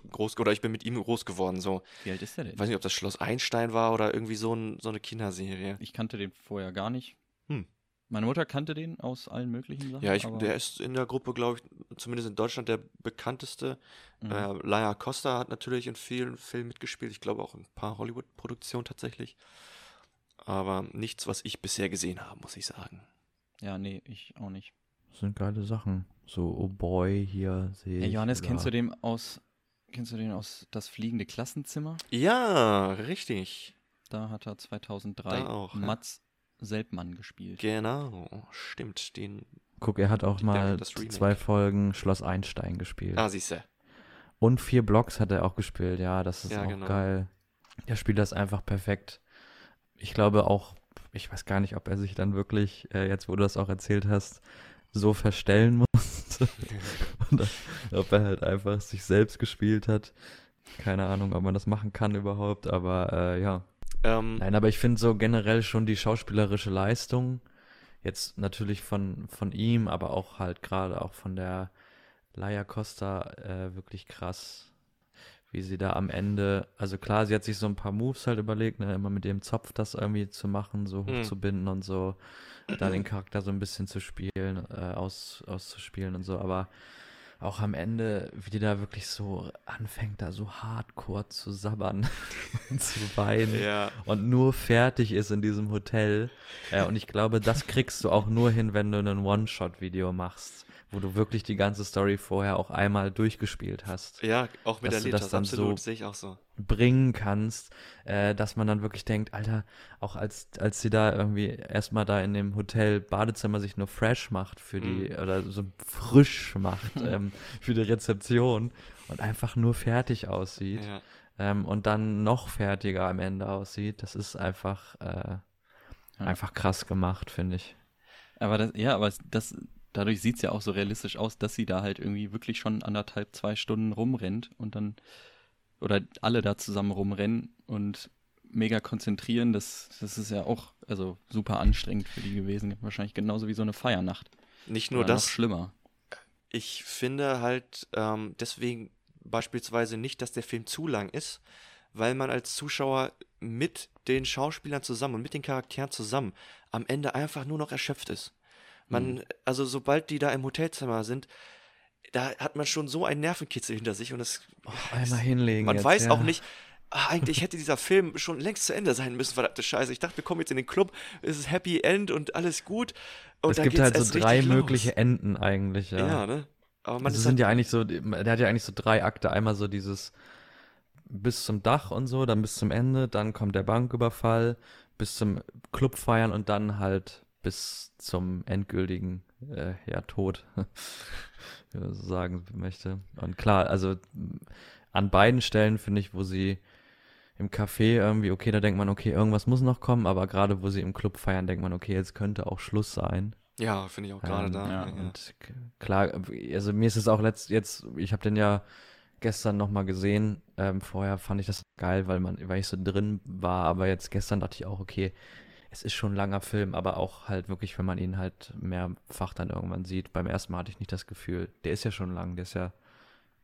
groß, oder ich bin mit ihm groß geworden, so. Wie alt ist der denn? Ich weiß nicht, ob das Schloss Einstein war oder irgendwie so, ein, so eine Kinderserie. Ich kannte den vorher gar nicht. Hm. Meine Mutter kannte den aus allen möglichen Sachen. Ja, ich, aber, der ist in der Gruppe, glaube ich, zumindest in Deutschland der bekannteste. Mhm. Äh, Laia Costa hat natürlich in vielen Filmen mitgespielt. Ich glaube auch in ein paar Hollywood-Produktionen tatsächlich. Aber nichts, was ich bisher gesehen habe, muss ich sagen. Ja, nee, ich auch nicht. Das sind geile Sachen. So, oh boy, hier sehe Hey, ich. Johannes, kennst du den aus, kennst du den aus Das fliegende Klassenzimmer? Ja, richtig. Da hat er 2003 Da auch, ja. Mats Selbmann gespielt. Genau, stimmt. Den. Guck, er hat auch Der- mal zwei Folgen Schloss Einstein gespielt. Ah, siehste. Und vier Blocks hat er auch gespielt, ja, das ist Ja, auch genau. geil. Er spielt das einfach perfekt. Ich glaube auch, ich weiß gar nicht, ob er sich dann wirklich, äh, jetzt wo du das auch erzählt hast, so verstellen *laughs* musste. Und ob er halt einfach sich selbst gespielt hat. Keine Ahnung, ob man das machen kann überhaupt, aber äh, ja. Ähm, Nein, aber ich finde so generell schon die schauspielerische Leistung, jetzt natürlich von, von ihm, aber auch halt gerade auch von der Laia Costa äh, wirklich krass, wie sie da am Ende, also klar, sie hat sich so ein paar Moves halt überlegt, ne, immer mit dem Zopf das irgendwie zu machen, so Hm. hochzubinden und so, da den Charakter so ein bisschen zu spielen, äh, aus, auszuspielen und so, aber auch am Ende, wie die da wirklich so anfängt, da so hardcore zu sabbern und *laughs* zu weinen Ja. und nur fertig ist in diesem Hotel. Ja, und ich glaube, das kriegst du auch nur hin, wenn du ein One-Shot-Video machst, wo du wirklich die ganze Story vorher auch einmal durchgespielt hast. Ja, auch mit Dass der du das dann absolut, so sehe ich auch so. bringen kannst, äh, dass man dann wirklich denkt, Alter, auch als, als sie da irgendwie erstmal da in dem Hotel Badezimmer sich nur fresh macht für die, Mhm. oder so frisch macht *laughs* ähm, für die Rezeption und einfach nur fertig aussieht Ja. ähm, und dann noch fertiger am Ende aussieht, das ist einfach, äh, einfach krass gemacht, finde ich. Aber das, ja, aber das, dadurch sieht es ja auch so realistisch aus, dass sie da halt irgendwie wirklich schon anderthalb, zwei Stunden rumrennt und dann, oder alle da zusammen rumrennen und mega konzentrieren, das, das ist ja auch, also super anstrengend für die gewesen. Wahrscheinlich genauso wie so eine Feiernacht. Nicht nur Oder das. Noch schlimmer. Ich finde halt ähm, deswegen beispielsweise nicht, dass der Film zu lang ist, weil man als Zuschauer mit den Schauspielern zusammen und mit den Charakteren zusammen am Ende einfach nur noch erschöpft ist. Man, Mhm. also sobald die da im Hotelzimmer sind, da hat man schon so einen Nervenkitzel hinter sich und es, Einmal hinlegen. man jetzt, weiß ja. auch nicht, ah, eigentlich hätte dieser Film schon längst zu Ende sein müssen, verdammte Scheiße. Ich dachte, wir kommen jetzt in den Club, es ist Happy End und alles gut. Und es gibt halt so drei richtig los. mögliche Enden eigentlich, ja. Ja, ne? Aber man Also ist sind halt, ja eigentlich so, der hat ja eigentlich so drei Akte. Einmal so dieses bis zum Dach und so, dann bis zum Ende, dann kommt der Banküberfall, bis zum Club feiern und dann halt bis zum endgültigen äh, ja, Tod, *laughs* wie man so sagen möchte. Und klar, also an beiden Stellen finde ich, wo sie im Café irgendwie, okay, da denkt man, okay, irgendwas muss noch kommen, aber gerade wo sie im Club feiern, denkt man, okay, jetzt könnte auch Schluss sein. ja, finde ich auch gerade Ähm, da. ja, ja. Und klar, also mir ist es auch letzt, jetzt, ich habe den ja gestern nochmal gesehen. Ähm, vorher fand ich das geil, weil man, weil ich so drin war, aber jetzt gestern dachte ich auch, okay, es ist schon ein langer Film, aber auch halt wirklich, wenn man ihn halt mehrfach dann irgendwann sieht. Beim ersten Mal hatte ich nicht das Gefühl, der ist ja schon lang, der ist ja,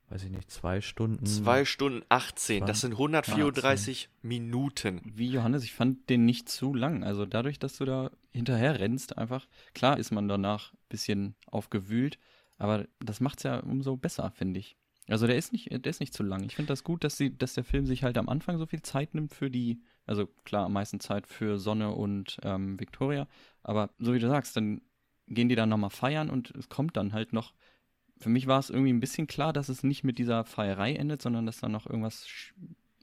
weiß ich nicht, zwei Stunden. Zwei Stunden 18, das sind 134 Minuten. Wie Johannes, ich fand den nicht zu lang. Also dadurch, dass du da hinterher rennst, einfach, klar ist man danach ein bisschen aufgewühlt, aber das macht's ja umso besser, finde ich. Also der ist nicht, der ist nicht zu lang. Ich finde das gut, dass sie, dass der Film sich halt am Anfang so viel Zeit nimmt für die, also klar, am meisten Zeit für Sonne und ähm, Victoria, aber so wie du sagst, dann gehen die dann nochmal feiern und es kommt dann halt noch. Für mich war es irgendwie ein bisschen klar, dass es nicht mit dieser Feierei endet, sondern dass da noch irgendwas sch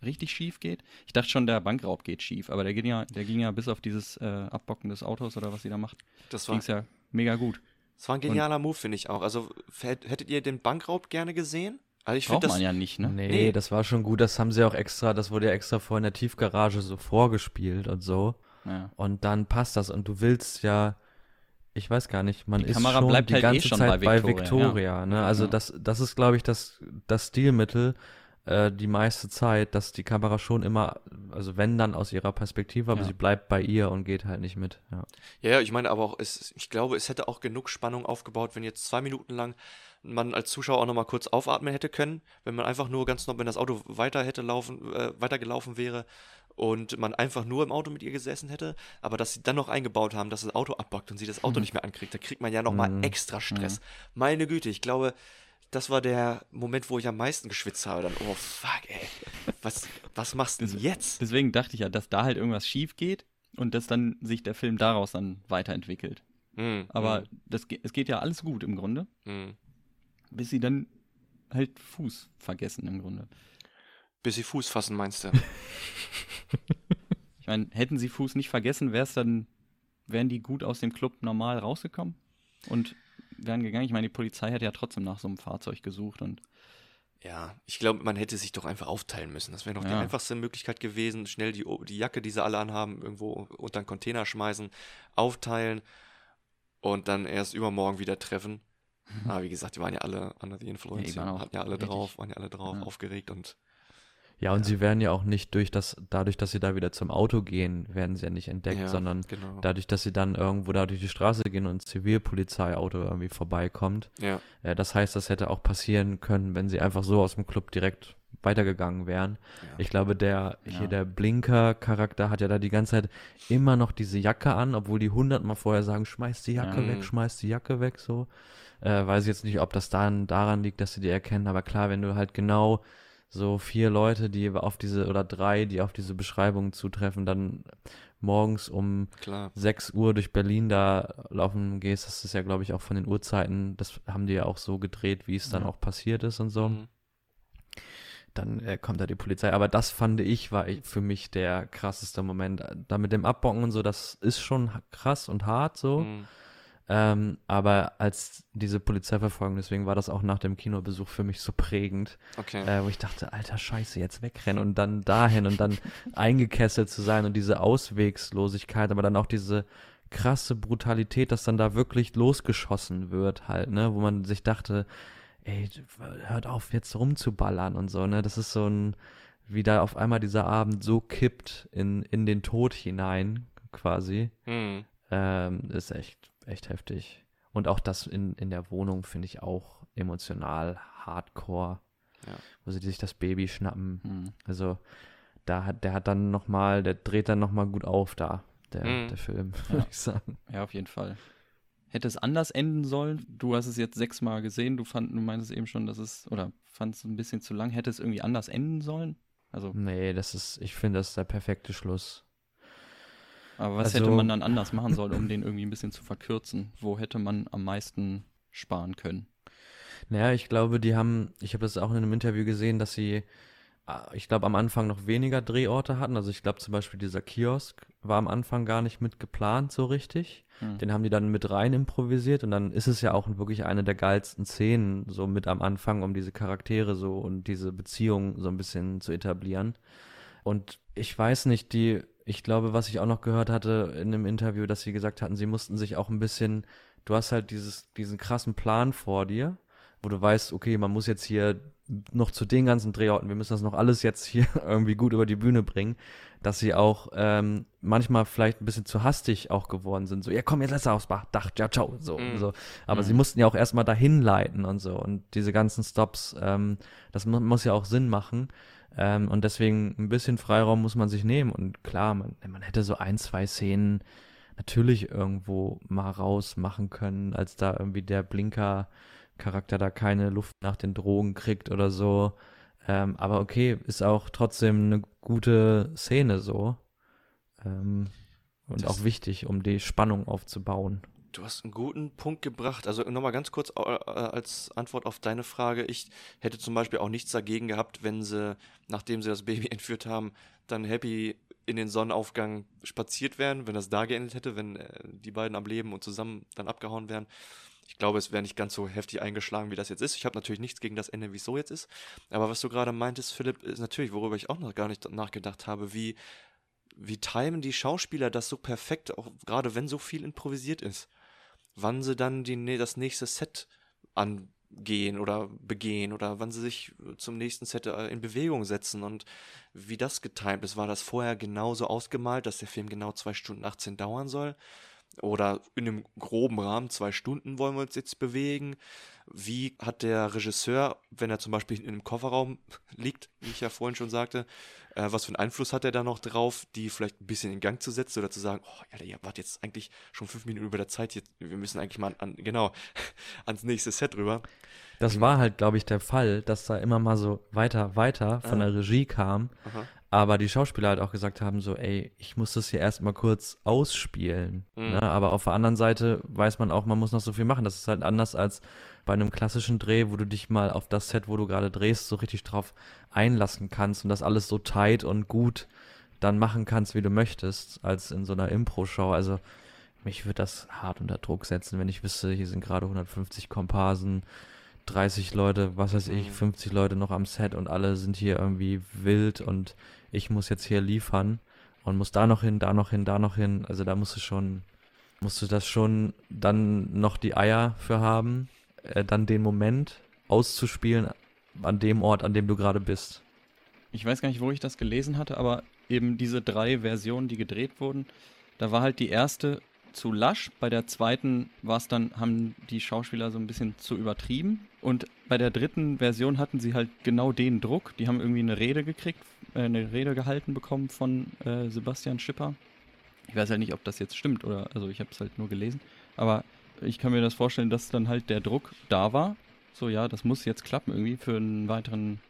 richtig schief geht. Ich dachte schon, der Bankraub geht schief, aber der ging ja, der ging ja bis auf dieses äh, Abbocken des Autos oder was sie da macht, Das war, ging's ja mega gut. das war ein genialer Move, finde ich auch. Also hätt- hättet ihr den Bankraub gerne gesehen? Also ich Braucht finde das. man ja nicht, ne? Nee, Nee. das war schon gut. Das haben sie auch extra, das wurde ja extra vor in der Tiefgarage so vorgespielt und so. Ja. Und dann passt das. Und du willst ja, ich weiß gar nicht, man Die ist Kamera schon bleibt die halt eh ganze schon Zeit bei bei Victoria, Victoria. Ne? Also Ja. das, das ist, glaube ich, das, das Stilmittel äh, die meiste Zeit, dass die Kamera schon immer, also wenn dann aus ihrer Perspektive, aber Ja. sie bleibt bei ihr und geht halt nicht mit. Ja. Ja, ja, ich meine aber auch, es, ich glaube, es hätte auch genug Spannung aufgebaut, wenn jetzt zwei Minuten lang man als Zuschauer auch nochmal kurz aufatmen hätte können, wenn man einfach nur ganz noch, wenn das Auto weiter hätte laufen, äh, weitergelaufen wäre und man einfach nur im Auto mit ihr gesessen hätte, aber dass sie dann noch eingebaut haben, dass das Auto abbockt und sie das Auto nicht mehr ankriegt, da kriegt man ja nochmal Mhm. extra Stress. Meine Güte, ich glaube, das war der Moment, wo ich am meisten geschwitzt habe. Dann, oh fuck, ey, was, was machst du denn jetzt? Deswegen dachte ich ja, dass da halt irgendwas schief geht und dass dann sich der Film daraus dann weiterentwickelt. Hm, Aber hm, das, es geht ja alles gut im Grunde, hm. Bis sie dann halt Fuß vergessen im Grunde. Bis sie Fuß fassen, meinst du? *laughs* Ich meine, hätten sie Fuß nicht vergessen, wäre es dann, wären die gut aus dem Club normal rausgekommen und wären gegangen. Ich meine, die Polizei hätte ja trotzdem nach so einem Fahrzeug gesucht und Ja, ich glaube, man hätte sich doch einfach aufteilen müssen. Das wäre doch die Ja. einfachste Möglichkeit gewesen. Schnell die, die Jacke, die sie alle anhaben, irgendwo unter einen Container schmeißen, aufteilen und dann erst übermorgen wieder treffen. Aber wie gesagt, die waren ja alle under the influence, Ja, die waren auch hatten ja alle richtig- drauf, waren ja alle drauf, Ja. aufgeregt und Ja, und sie werden ja auch nicht durch das, dadurch, dass sie da wieder zum Auto gehen, werden sie ja nicht entdeckt, Ja, sondern genau. dadurch, dass sie dann irgendwo da durch die Straße gehen und ein Zivilpolizeiauto irgendwie vorbeikommt. ja, Äh, das heißt, das hätte auch passieren können, wenn sie einfach so aus dem Club direkt weitergegangen wären. Ja. Ich glaube, der hier Ja. der Blinker-Charakter hat ja da die ganze Zeit immer noch diese Jacke an, obwohl die hundertmal vorher sagen, schmeiß die Jacke Ja. weg, schmeiß die Jacke weg, so. Äh, weiß ich jetzt nicht, ob das dann daran liegt, dass sie die erkennen, aber klar, wenn du halt genau so vier Leute, die auf diese, oder drei, die auf diese Beschreibung zutreffen, dann morgens um Klar. 6 Uhr durch Berlin da laufen gehst, das ist ja, glaube ich, auch von den Uhrzeiten, das haben die ja auch so gedreht, wie es dann Ja. auch passiert ist und so. Mhm. Dann äh, kommt da die Polizei. Aber das fand ich, war ich- für mich der krasseste Moment. Da mit dem Abbocken und so, das ist schon krass und hart so. Mhm. Ähm, aber als diese Polizeiverfolgung, deswegen war das auch nach dem Kinobesuch für mich so prägend, Okay. äh, wo ich dachte, alter Scheiße, jetzt wegrennen und dann dahin und dann *laughs* eingekesselt zu sein und diese Auswegslosigkeit, aber dann auch diese krasse Brutalität, dass dann da wirklich losgeschossen wird halt, ne, wo man sich dachte, ey, hört auf jetzt rumzuballern und so, ne, das ist so ein, wie da auf einmal dieser Abend so kippt in, in den Tod hinein, quasi, Mhm. ähm, ist echt, echt heftig. Und auch das in, in der Wohnung finde ich auch emotional hardcore, Ja. wo sie sich das Baby schnappen. Hm. Also da hat, der hat dann nochmal, der dreht dann nochmal gut auf da, der, Mhm. der Film, Ja. würde ich sagen. Ja, auf jeden Fall. Hätte es anders enden sollen? Du hast es jetzt sechsmal gesehen, du, fand, du meintest eben schon, dass es, oder fandest es ein bisschen zu lang. Hätte es irgendwie anders enden sollen? Also, Nee, das ist, ich finde, das ist der perfekte Schluss. Aber was Also- hätte man dann anders machen sollen, um den irgendwie ein bisschen zu verkürzen? Wo hätte man am meisten sparen können? Naja, ich glaube, die haben, ich habe das auch in einem Interview gesehen, dass sie, ah, ich glaube, am Anfang noch weniger Drehorte hatten. Also ich glaube zum Beispiel dieser Kiosk war am Anfang gar nicht mit geplant so richtig. Hm. Den haben die dann mit rein improvisiert und dann ist es ja auch wirklich eine der geilsten Szenen so mit am Anfang, um diese Charaktere so und diese Beziehung so ein bisschen zu etablieren. Und ich weiß nicht, die, ich glaube, was ich auch noch gehört hatte in einem Interview, dass sie gesagt hatten, sie mussten sich auch ein bisschen, du hast halt dieses, diesen krassen Plan vor dir, wo du weißt, okay, man muss jetzt hier noch zu den ganzen Drehorten, wir müssen das noch alles jetzt hier *laughs* irgendwie gut über die Bühne bringen, dass sie auch ähm, manchmal vielleicht ein bisschen zu hastig auch geworden sind. So, ja komm, jetzt lass aufs Bach, Dach, ja, ciao, so, Mhm. so. Aber Mhm. sie mussten ja auch erstmal dahin leiten und so. Und diese ganzen Stops, ähm, das mu muss ja auch Sinn machen. Ähm, und deswegen ein bisschen Freiraum muss man sich nehmen. Und klar, man, man hätte so ein, zwei Szenen natürlich irgendwo mal rausmachen können, als da irgendwie der Blinker-Charakter da keine Luft nach den Drogen kriegt oder so. Ähm, aber okay, ist auch trotzdem eine gute Szene so. Ähm, und Das- auch wichtig, um die Spannung aufzubauen. Du hast einen guten Punkt gebracht. Also nochmal ganz kurz äh, als Antwort auf deine Frage. Ich hätte zum Beispiel auch nichts dagegen gehabt, wenn sie, nachdem sie das Baby *laughs* entführt haben, dann happy in den Sonnenaufgang spaziert wären, wenn das da geendet hätte, wenn äh, die beiden am Leben und zusammen dann abgehauen wären. Ich glaube, es wäre nicht ganz so heftig eingeschlagen, wie das jetzt ist. Ich habe natürlich nichts gegen das Ende, wie es so jetzt ist. Aber was du gerade meintest, Philipp, ist natürlich, worüber ich auch noch gar nicht nachgedacht habe, wie, wie timen die Schauspieler das so perfekt, auch gerade wenn so viel improvisiert ist wann sie dann die, das nächste Set angehen oder begehen oder wann sie sich zum nächsten Set äh, in Bewegung setzen und wie das getimt ist. War das vorher genauso ausgemalt, dass der Film genau zwei Stunden 18 dauern soll? Oder in einem groben Rahmen zwei Stunden wollen wir uns jetzt bewegen? Wie hat der Regisseur, wenn er zum Beispiel in einem Kofferraum *laughs* liegt, wie ich ja vorhin schon sagte, äh, was für einen Einfluss hat er da noch drauf, die vielleicht ein bisschen in Gang zu setzen oder zu sagen, oh, Alter, ihr wart jetzt eigentlich schon fünf Minuten über der Zeit, jetzt, wir müssen eigentlich mal an, genau, *laughs* ans nächste Set rüber. Das war halt, glaube ich, der Fall, dass da immer mal so weiter, weiter von Ah. der Regie kam. Aha. Aber die Schauspieler halt auch gesagt haben, so, ey, ich muss das hier erstmal kurz ausspielen. Mhm. Ne? Aber auf der anderen Seite weiß man auch, man muss noch so viel machen. Das ist halt anders als bei einem klassischen Dreh, wo du dich mal auf das Set, wo du gerade drehst, so richtig drauf einlassen kannst und das alles so tight und gut dann machen kannst, wie du möchtest, als in so einer Impro-Show. Also mich würde das hart unter Druck setzen, wenn ich wüsste, hier sind gerade 150 Komparsen, 30 Leute, was weiß ich, Mhm. 50 Leute noch am Set und alle sind hier irgendwie wild und ich muss jetzt hier liefern und muss da noch hin, da noch hin, da noch hin. Also da musst du schon, musst du das schon dann noch die Eier für haben, äh, dann den Moment auszuspielen an dem Ort, an dem du gerade bist. Ich weiß gar nicht, wo ich das gelesen hatte, aber eben diese drei Versionen, die gedreht wurden, da war halt die erste zu lasch, bei der zweiten war es dann, haben die Schauspieler so ein bisschen zu übertrieben und bei der dritten Version hatten sie halt genau den Druck. Die haben irgendwie eine Rede gekriegt, eine Rede gehalten bekommen von äh, Sebastian Schipper. Ich weiß halt nicht, ob das jetzt stimmt oder, also ich habe es halt nur gelesen, aber ich kann mir das vorstellen, dass dann halt der Druck da war. So, ja, das muss jetzt klappen irgendwie für einen weiteren,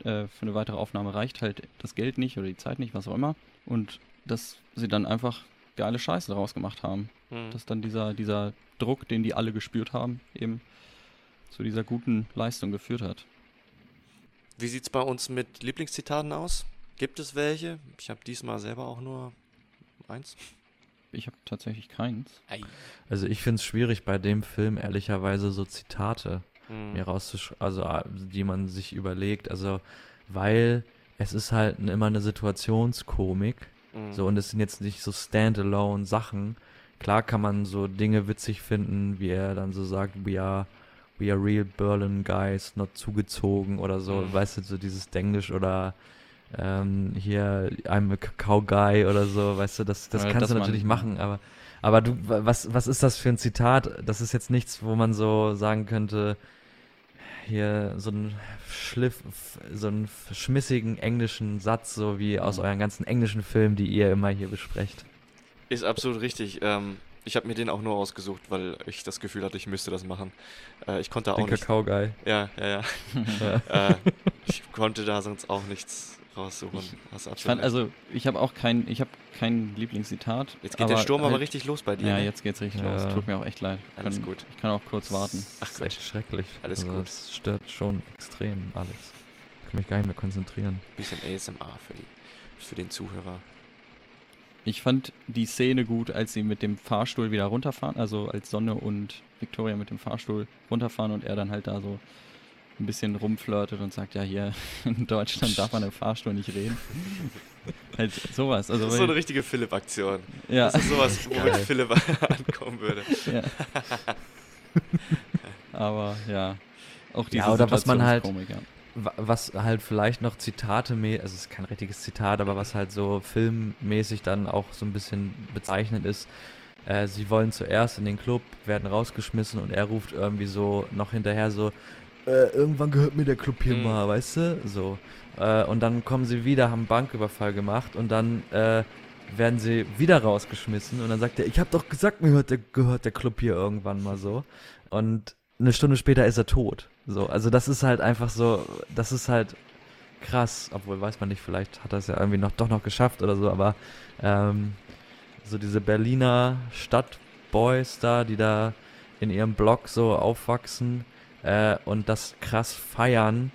äh, für eine weitere Aufnahme reicht halt das Geld nicht oder die Zeit nicht, was auch immer. Und dass sie dann einfach geile Scheiße daraus gemacht haben. Mhm. Dass dann dieser, dieser Druck, den die alle gespürt haben, eben zu dieser guten Leistung geführt hat. Wie sieht's bei uns mit Lieblingszitaten aus? Gibt es welche? Ich habe diesmal selber auch nur eins. Ich habe tatsächlich keins. Also ich finde es schwierig bei dem Film ehrlicherweise so Zitate Mhm. mir rauszuschreiben, also äh, die man sich überlegt, also weil es ist halt immer eine Situationskomik, Mhm. so und es sind jetzt nicht so standalone Sachen. Klar kann man so Dinge witzig finden, wie er dann so sagt, we are we are real Berlin guys, not zugezogen oder so, Mhm. weißt du, so dieses Denglisch oder ähm, hier I'm a Kakao Guy oder so, weißt du, das, das Ja, kannst du natürlich machen, aber aber du, wa- was, was ist das für ein Zitat? Das ist jetzt nichts, wo man so sagen könnte, hier so ein Schliff, so einen schmissigen englischen Satz, so wie aus Mhm. euren ganzen englischen Filmen, die ihr immer hier besprecht. Ist absolut richtig. Ähm, ich habe mir den auch nur ausgesucht, weil ich das Gefühl hatte, ich müsste das machen. Äh, ich konnte Den auch nicht. Kakao Guy. Ja, ja, ja. *laughs* Ja. äh, ich konnte da sonst auch nichts raussuchen. Absolut Ich fand, also, ich habe auch kein, ich habe kein Lieblingszitat. Jetzt geht der Sturm aber halt- richtig los bei dir. Ja, ne? jetzt geht's richtig Ja. los. Tut mir auch echt leid. Alles Kann- gut. Ich kann auch kurz warten. Ach Das ist echt schrecklich. Alles also, gut. Das stört schon extrem alles. Ich kann mich gar nicht mehr konzentrieren. Bisschen ASMR für, die, für den Zuhörer. Ich fand die Szene gut, als sie mit dem Fahrstuhl wieder runterfahren, also als Sonne und Victoria mit dem Fahrstuhl runterfahren und er dann halt da so ein bisschen rumflirtet und sagt, ja, hier *laughs* in Deutschland darf man im Fahrstuhl nicht reden. *laughs* halt sowas. Also, Das ist so eine richtige Philipp-Aktion. ja, Das ist sowas, womit Geil. Philipp *laughs* ankommen würde. ja. Aber ja, auch diese Ja, oder was man halt- Situationskomik, ja. Wa- Was halt vielleicht noch Zitate, also es ist kein richtiges Zitat, aber was halt so filmmäßig dann auch so ein bisschen bezeichnet ist, äh, sie wollen zuerst in den Club, werden rausgeschmissen und er ruft irgendwie so noch hinterher so, äh, irgendwann gehört mir der Club hier Mhm. mal, weißt du? So. Äh, und dann kommen sie wieder, haben einen Banküberfall gemacht und dann äh, werden sie wieder rausgeschmissen und dann sagt er, ich habe doch gesagt, mir gehört der, gehört der Club hier irgendwann mal so. Und eine Stunde später ist er tot. So, also das ist halt einfach so, das ist halt krass, obwohl weiß man nicht, vielleicht hat er es ja irgendwie noch doch noch geschafft oder so, aber ähm, so diese Berliner Stadtboys da, die da in ihrem Blog so aufwachsen äh, und das krass feiern,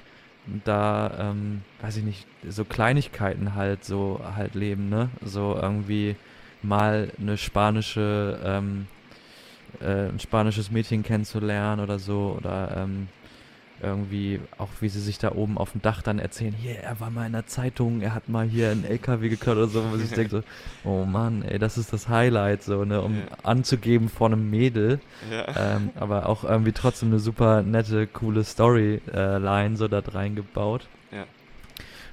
da, ähm, weiß ich nicht, so Kleinigkeiten halt so halt leben, ne? So irgendwie mal eine spanische, ähm, äh, ein spanisches Mädchen kennenzulernen oder so oder ähm, irgendwie auch wie sie sich da oben auf dem Dach dann erzählen, hier, er war mal in der Zeitung, er hat mal hier einen LKW geklaut oder so, wo man sich *laughs* denkt so, oh Mann, ey, das ist das Highlight, so, ne, um Ja. anzugeben vor einem Mädel, Ja. ähm, aber auch irgendwie trotzdem eine super nette, coole Storyline so da reingebaut. Ja.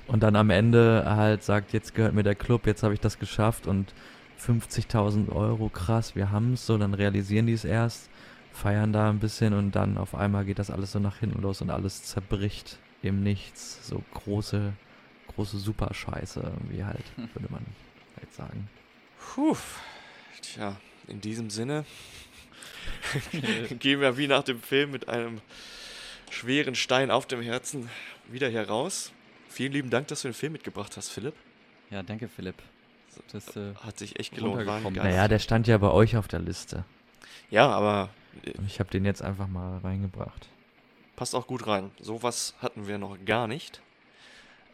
Und dann am Ende halt sagt, jetzt gehört mir der Club, jetzt habe ich das geschafft und 50.000 Euro, krass, wir haben es so, dann realisieren die es erst, feiern da ein bisschen und dann auf einmal geht das alles so nach hinten los und alles zerbricht im Nichts. So große, große Superscheiße irgendwie halt, würde man halt sagen. Puh. Tja, in diesem Sinne *laughs* gehen wir wie nach dem Film mit einem schweren Stein auf dem Herzen wieder hier raus. Vielen lieben Dank, dass du den Film mitgebracht hast, Philipp. Ja, danke, Philipp. Das, äh, Hat sich echt gelohnt. Naja, der stand ja bei euch auf der Liste. ja, aber ich habe den jetzt einfach mal reingebracht. passt auch gut rein. Sowas hatten wir noch gar nicht.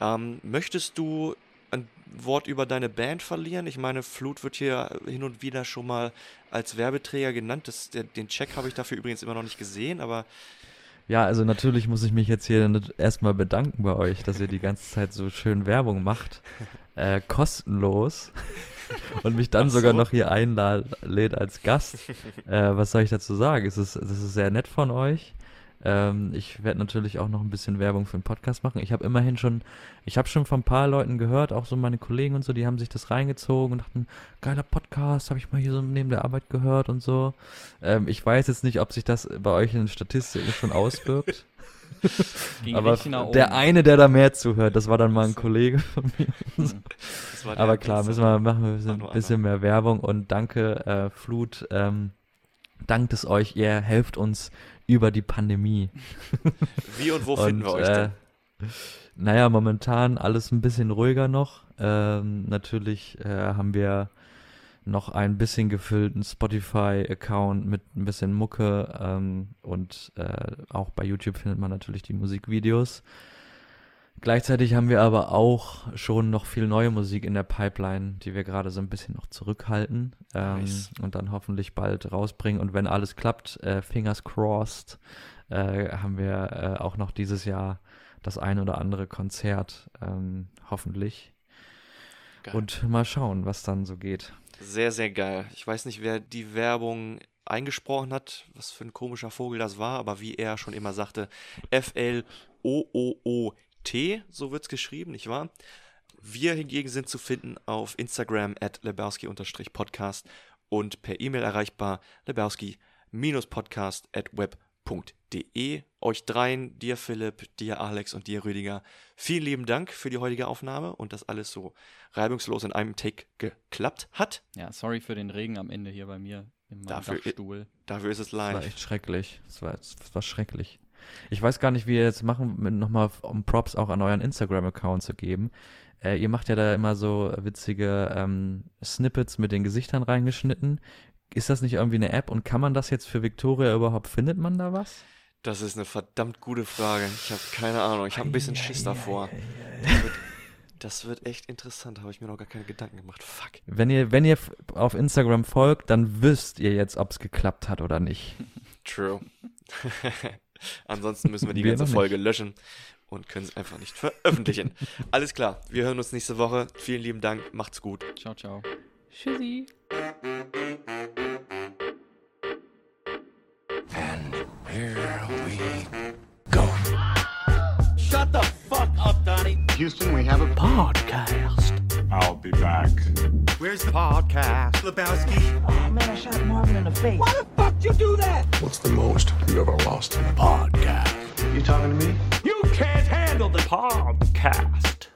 Ähm, möchtest du ein Wort über deine Band verlieren? Ich meine, Flut wird hier hin und wieder schon mal als Werbeträger genannt. Das, der, den Check habe ich dafür übrigens immer noch nicht gesehen, aber Ja, also natürlich muss ich mich jetzt hier erstmal bedanken bei euch, dass ihr die ganze Zeit so schön Werbung macht. Äh, kostenlos. *laughs* Und mich dann Ach sogar so. noch hier einlädt als Gast. *laughs* Äh, was soll ich dazu sagen? Es ist, es ist sehr nett von euch. Ähm, ich werde natürlich auch noch ein bisschen Werbung für den Podcast machen. Ich habe immerhin schon, ich habe schon von ein paar Leuten gehört, auch so meine Kollegen und so, die haben sich das reingezogen und dachten, geiler Podcast, habe ich mal hier so neben der Arbeit gehört und so. Ähm, ich weiß jetzt nicht, ob sich das bei euch in den Statistiken schon auswirkt. *laughs* *laughs* Aber der eine, der da mehr zuhört, das war dann mal ein Kollege von mir. *laughs* Der Aber klar, müssen wir machen wir ein bisschen, bisschen mehr Werbung und danke, äh, Flut, ähm, dankt es euch, ihr helft uns über die Pandemie. *laughs* Wie und wo finden wir euch denn? Äh, naja, momentan alles ein bisschen ruhiger noch. Ähm, natürlich äh, haben wir noch ein bisschen gefüllten Spotify-Account mit ein bisschen Mucke ähm, und äh, auch bei YouTube findet man natürlich die Musikvideos. Gleichzeitig haben wir aber auch schon noch viel neue Musik in der Pipeline, die wir gerade so ein bisschen noch zurückhalten ähm, Nice. und dann hoffentlich bald rausbringen. Und wenn alles klappt, äh, fingers crossed, äh, haben wir äh, auch noch dieses Jahr das ein oder andere Konzert, ähm, hoffentlich. Geil. Und mal schauen, was dann so geht. Sehr, sehr geil. Ich weiß nicht, wer die Werbung eingesprochen hat, was für ein komischer Vogel das war, aber wie er schon immer sagte, F-L-O-O-O-T, so wird's geschrieben, nicht wahr? Wir hingegen sind zu finden auf Instagram at lebowski-podcast und per E-Mail erreichbar lebowski-podcast at web.de. Euch dreien, dir Philipp, dir Alex und dir Rüdiger, vielen lieben Dank für die heutige Aufnahme und dass alles so reibungslos in einem Take geklappt hat. Ja, sorry für den Regen am Ende hier bei mir in meinem Dafür- Dachstuhl. Dafür ist es Das war live. echt schrecklich. Das war, das war schrecklich. Ich weiß gar nicht, wie ihr jetzt machen, mit nochmal um Props auch an euren Instagram-Account zu geben. Äh, ihr macht ja da immer so witzige ähm, Snippets mit den Gesichtern reingeschnitten. Ist das nicht irgendwie eine App und kann man das jetzt für Victoria überhaupt? Findet man da was? Das ist eine verdammt gute Frage. Ich habe keine Ahnung. Ich habe ein bisschen Schiss davor. Das wird, das wird echt interessant. Habe ich mir noch gar keine Gedanken gemacht. Fuck. Wenn ihr, wenn ihr auf Instagram folgt, dann wisst ihr jetzt, ob es geklappt hat oder nicht. True. *laughs* Ansonsten müssen wir die Wir ganze Folge löschen und können es einfach nicht veröffentlichen. *laughs* Alles klar. Wir hören uns nächste Woche. Vielen lieben Dank. Macht's gut. Ciao, ciao. Tschüssi. Shut the fuck up, Donnie. Houston, we have a Podcast. I'll be back. Where's the podcast? Lebowski. Oh man, I shot Marvin in the face. Why the fuck you do that? What's the most you ever lost? In a podcast. You talking to me? You can't handle the podcast.